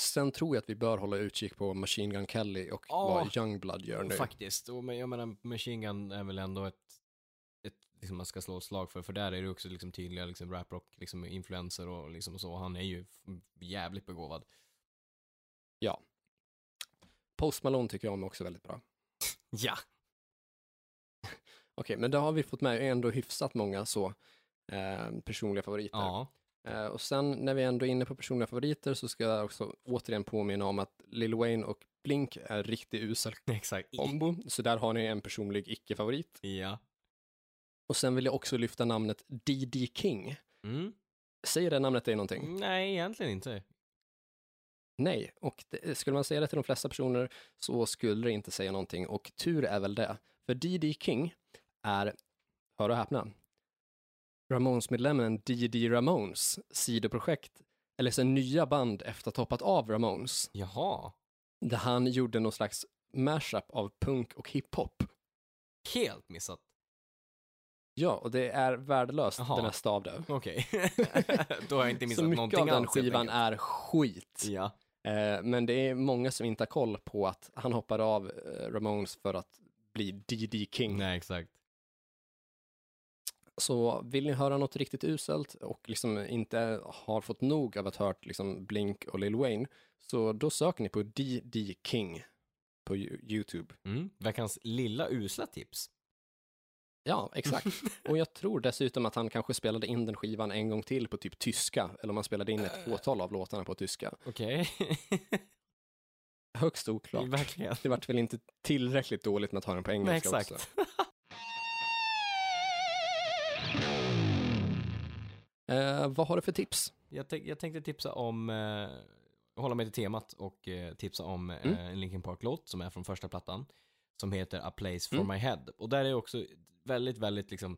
Sen tror jag att vi bör hålla utkik på Machine Gun Kelly och Ja. vad Youngblood gör nu. Faktiskt. Och jag menar, Machine Gun är väl ändå ett liksom man ska slå ett slag för, för där är det också liksom tydliga liksom rap-rock, liksom influenser och liksom så. Han är ju jävligt begåvad. Post Malone tycker jag om också väldigt bra. Ja. Okej, men då har vi fått med ändå hyfsat många så eh, personliga favoriter. Ja. Eh, och sen när vi ändå är inne på personliga favoriter så ska jag också återigen påminna om att Lil Wayne och Blink är riktigt usel Exakt. kombo, så där har ni en personlig icke-favorit. Ja. Och sen vill jag också lyfta namnet D.D. King. Mm. Säger det namnet dig någonting? Nej, egentligen inte. Nej, och det, skulle man säga det till de flesta personer så skulle det inte säga någonting och tur är väl det. För D.D. King är, hör och häpna, Ramones-medlemmen D.D. Ramones sidoprojekt, eller så nya band efter att ha hoppat av Ramones, Jaha. där han gjorde någon slags mashup av punk och hiphop. Helt missat. Ja, och det är värdelöst Jaha. det mesta av det. Okej. Då har jag inte missat Så mycket någonting av den alls, skivan är skit. Ja. Eh, men det är många som inte har koll på att han hoppade av eh, Ramones för att bli D.D. King. Nej, exakt. Så vill ni höra något riktigt uselt och liksom inte har fått nog av att ha hört liksom Blink och Lil Wayne, så då söker ni på D.D. King på Yo- YouTube. Mm. Veckans lilla usla tips. Ja, exakt. och jag tror dessutom att han kanske spelade in den skivan en gång till på typ tyska, eller om han spelade in ett fåtal av låtarna på tyska. Okej. Högst oklart. Verkligen. Det vart väl inte tillräckligt dåligt med att ha den på engelska Nej, exakt. också. Eh, vad har du för tips? Jag, tänk, jag tänkte tipsa om, eh, hålla mig till temat och eh, tipsa om eh, Mm. en Linkin Park-låt som är från första plattan. Som heter A Place For Mm. My Head. Och där är också väldigt, väldigt liksom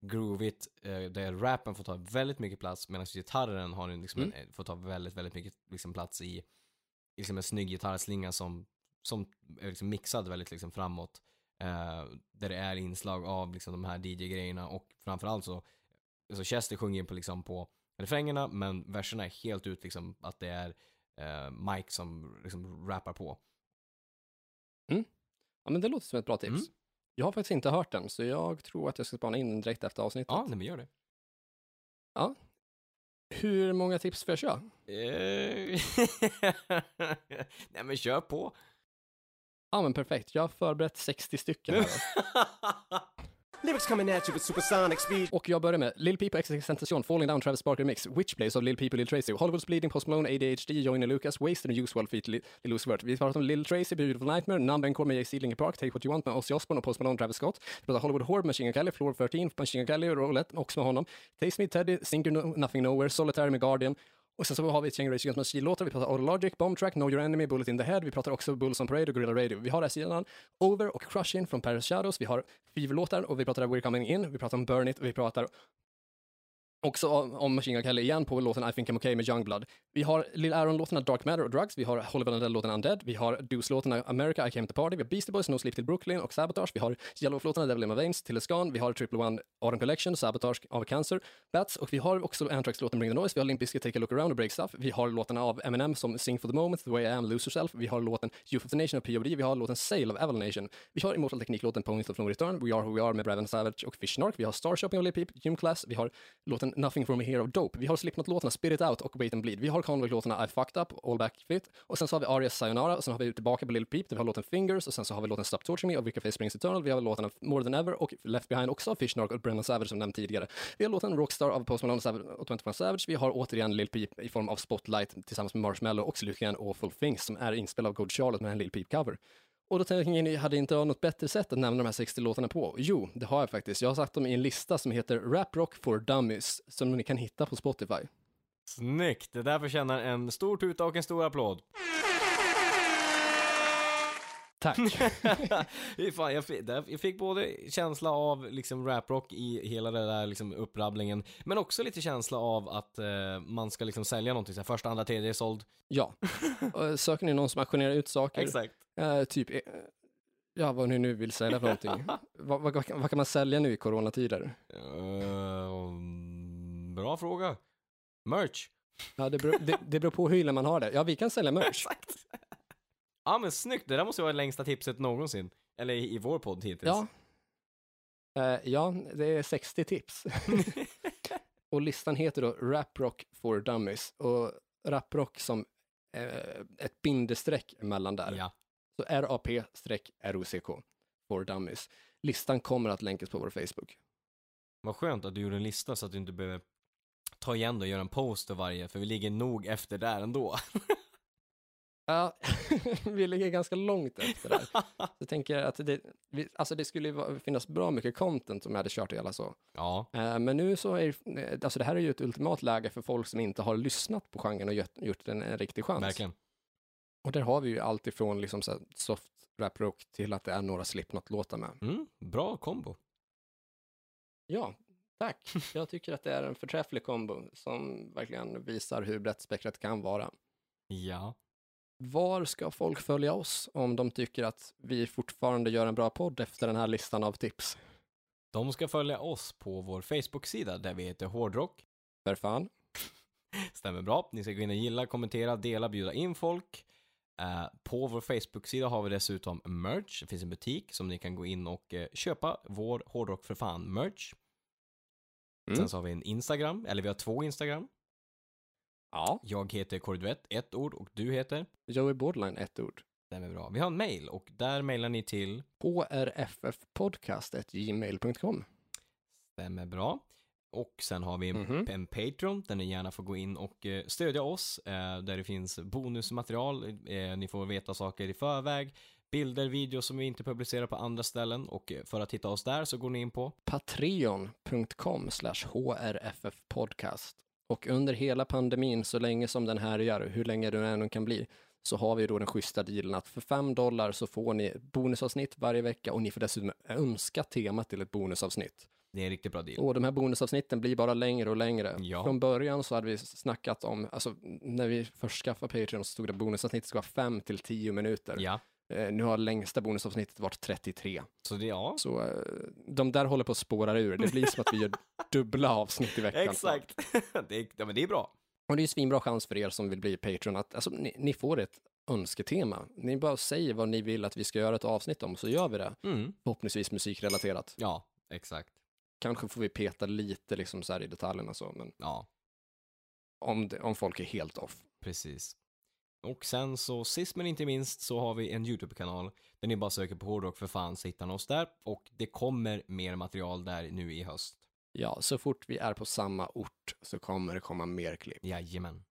groovigt, eh, där rappen får ta väldigt mycket plats medan gitarren har liksom Mm. en, får ta väldigt, väldigt mycket liksom, plats i, liksom en snygg gitarrslinga som, som är liksom mixad väldigt liksom, framåt. Eh, där det är inslag av liksom, de här DJ-grejerna och framförallt så, så Chester sjunger på, liksom, på refrängerna men verserna är helt ut liksom att det är eh, Mike som liksom rappar på. Ja, men det låter som ett bra tips. Mm. Jag har faktiskt inte hört den, så jag tror att jag ska spana in den direkt efter avsnittet. Ja, nej men gör det. Hur många tips får jag köra? Eh, Nej men kör på. Ja, men perfekt. Jag har förberett 60 stycken. Här. Lyrics coming at you with supersonic speed. Och jag börjar med Lil Peep och Tentation, Falling Down, Travis Barker Mix, Witch Plays av Lil Peep och Lil Tracy, Hollywood's Bleeding, Post Malone, ADHD, Joyner Lucas, Wasted and Use Feet, Lil Uzi Vert. Vi pratar om Lil Tracy, Beautiful Nightmare, Number Encore med Jay Linkin Park, Take What You Want med Ozzy Osbourne och Post Malone, Travis Scott. Vi pratar Hollywood Horde med Machine Gun Kelly, Floor 13, Machine Gun Kelly Roulette, också med honom. Taste Me, Teddy, Singer no Nothing Nowhere, Solitary med Guardian. Och sen så har vi ett gäng Rage Against Machine-låtar. Vi pratar Autologic, Bomb Track, Know Your Enemy, Bullet in the Head. Vi pratar också Bulls on Parade och Gorilla Radio. Vi har här sidan Over och Crushing från Paris Shadows. Vi har Fever-låtar och vi pratar We're Coming In. Vi pratar om Burn It och vi pratar också om Machine Gun Kelly igen på låten I Think I'm Okay med Youngblood. Vi har Lil Aaron-låtarna Dark Matter och Drugs. Vi har Hollywood Lundell-låten Undead. Vi har Deuce-låtarna America, I Came to Party. Vi har Beastie Boys, No Sleep Till Brooklyn och Sabotage. Vi har Yellow-låtarna Devil in My Veins, Till Scan, Vi har Triple One Autumn Collection, Sabotage av Cancer, Bats och vi har också Anthrax-låten Bring the Noise. Vi har Limp Bizkit Take a Look Around och Break Stuff. Vi har låtarna av Eminem som Sing for the Moment, The Way I Am, Lose Yourself. Vi har låten Youth of the Nation av POD. Vi har låten Sail av Evil Nation. Vi har Immortal Technique-låten Ponies of No Return. We Are Who We Are med Braven Savage och Fish Vi har Starshopping av Lil Peep, Gym Class. Vi har låten Nothing For Me Here of Dope. Vi har Slipknot-låtarna Spirit Out och Wait and Bleed. Vi har Convict-låtarna I Fucked Up, All Back Fit. Och sen så har vi Arias Sayonara och sen har vi tillbaka på Little Peep där vi har låten Fingers och sen så har vi låten Stop Torturing Me och Wicked Face Springs Eternal. Vi har låtarna More Than Ever och Left Behind också av Fishnark och Brennan Savage som nämnt tidigare. Vi har låten Rockstar av Post Malone och 21 Savage. Vi har återigen Little Peep i form av Spotlight tillsammans med Marshmello och slutligen Awful Things som är inspelad av God Charlotte med en Little Peep-cover. Och då tänker ni, hade inte jag något bättre sätt att nämna de här 60 låtarna på? Jo, det har jag faktiskt. Jag har satt dem i en lista som heter Rap Rock for Dummies som ni kan hitta på Spotify. Snyggt, det där förtjänar en stor tuta och en stor applåd. Tack. Fan, jag, fick, jag fick både känsla av liksom raprock i hela den där liksom upprabblingen, men också lite känsla av att eh, man ska liksom sälja någonting, så här, första, andra, tredje är såld. ja. Söker ni någon som auktionerar ut saker? Exakt. Eh, typ, eh, ja vad ni nu vill sälja för någonting. vad, vad, vad, kan- vad kan man sälja nu i coronatider? Eh, bra fråga. Merch. Ja, det beror, det, det beror på hur illa man har det. Ja, vi kan sälja merch. Exakt. Ja men snyggt, det där måste vara det längsta tipset någonsin. Eller i, i vår podd hittills. Ja. Eh, ja, det är 60 tips. och listan heter då Rap Rock for Dummies. Och Rap Rock som eh, ett bindestreck emellan där. ja. Så RAP-ROCK for Dummies. Listan kommer att länkas på vår Facebook. Vad skönt att du gjorde en lista så att du inte behöver ta igen det och göra en post för varje, för vi ligger nog efter där ändå. Ja, vi ligger ganska långt efter där. Jag tänker att det, alltså det skulle finnas bra mycket content om jag hade kört hela så. ja, Eh, Men nu så är alltså det här är ju ett ultimat läge för folk som inte har lyssnat på genren och gjort, gjort en, en riktig chans. verkligen. Och där har vi ju allt ifrån liksom så soft rap rock till att det är några Slipknot-låtar med. Mm, bra kombo. Ja, tack. Jag tycker att det är en förträfflig kombo som verkligen visar hur brett spektrat kan vara. Ja. Var ska folk följa oss om de tycker att vi fortfarande gör en bra podd efter den här listan av tips? De ska följa oss på vår Facebook-sida där vi heter Hårdrock. För fan. Stämmer bra. Ni ska gå in och gilla, kommentera, dela, bjuda in folk. Eh, på vår Facebook-sida har vi dessutom merch. Det finns en butik som ni kan gå in och eh, köpa vår Hårdrock för fan merch. Mm. Sen så har vi en Instagram, eller vi har två Instagram. Ja, Jag heter Korduett, ett ord, och du heter? Joey Borderline, ett ord. Stämmer bra. Vi har en mail och där mailar ni till hrffpodcast.gmail.com. Stämmer bra. Och sen har vi en, Mhm. en Patreon där ni gärna får gå in och eh, stödja oss. Eh, där det finns bonusmaterial. Eh, ni får veta saker i förväg. Bilder, videos som vi inte publicerar på andra ställen. Och för att hitta oss där så går ni in på Patreon.com hrffpodcast. Och under hela pandemin, så länge som den här gör, hur länge den än kan bli, så har vi då den schyssta dealen att för fem dollar så får ni bonusavsnitt varje vecka och ni får dessutom önska temat till ett bonusavsnitt. Det är en riktigt bra deal. Och de här bonusavsnitten blir bara längre och längre. Ja. Från början så hade vi snackat om, alltså när vi först skaffade Patreon så stod det bonusavsnittet ska vara fem till tio minuter. Ja, Eh, nu har längsta bonusavsnittet varit 33. så det, ja. Så eh, de där håller på att spåra ur. Det blir som att vi gör dubbla avsnitt i veckan. Exakt. det, är, ja, men det är bra. Och det är ju svinbra chans för er som vill bli Patreon att alltså, ni, ni får ett önsketema. Ni bara säger vad ni vill att vi ska göra ett avsnitt om, så gör vi det. Mm. Förhoppningsvis musikrelaterat. Ja, exakt. Kanske får vi peta lite liksom så här i detaljerna så, men Ja. om, det, om folk är helt off. Precis. Och sen så sist men inte minst så har vi en YouTube-kanal där ni bara söker på hårdrock för fan så hittar ni oss där och det kommer mer material där nu i höst. Ja, så fort vi är på samma ort så kommer det komma mer klipp. Jajamän.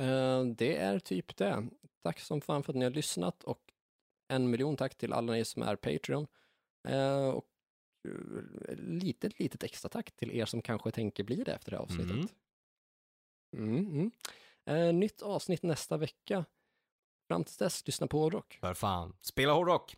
Eh, det är typ det. Tack som fan för att ni har lyssnat och en miljon tack till alla ni som är Patreon. Eh, och litet, litet extra tack till er som kanske tänker bli det efter det här avsnittet. Mm, mm. Eh, nytt avsnitt nästa vecka. Fram tills dess, lyssna på rock. För fan. Spela hårdrock!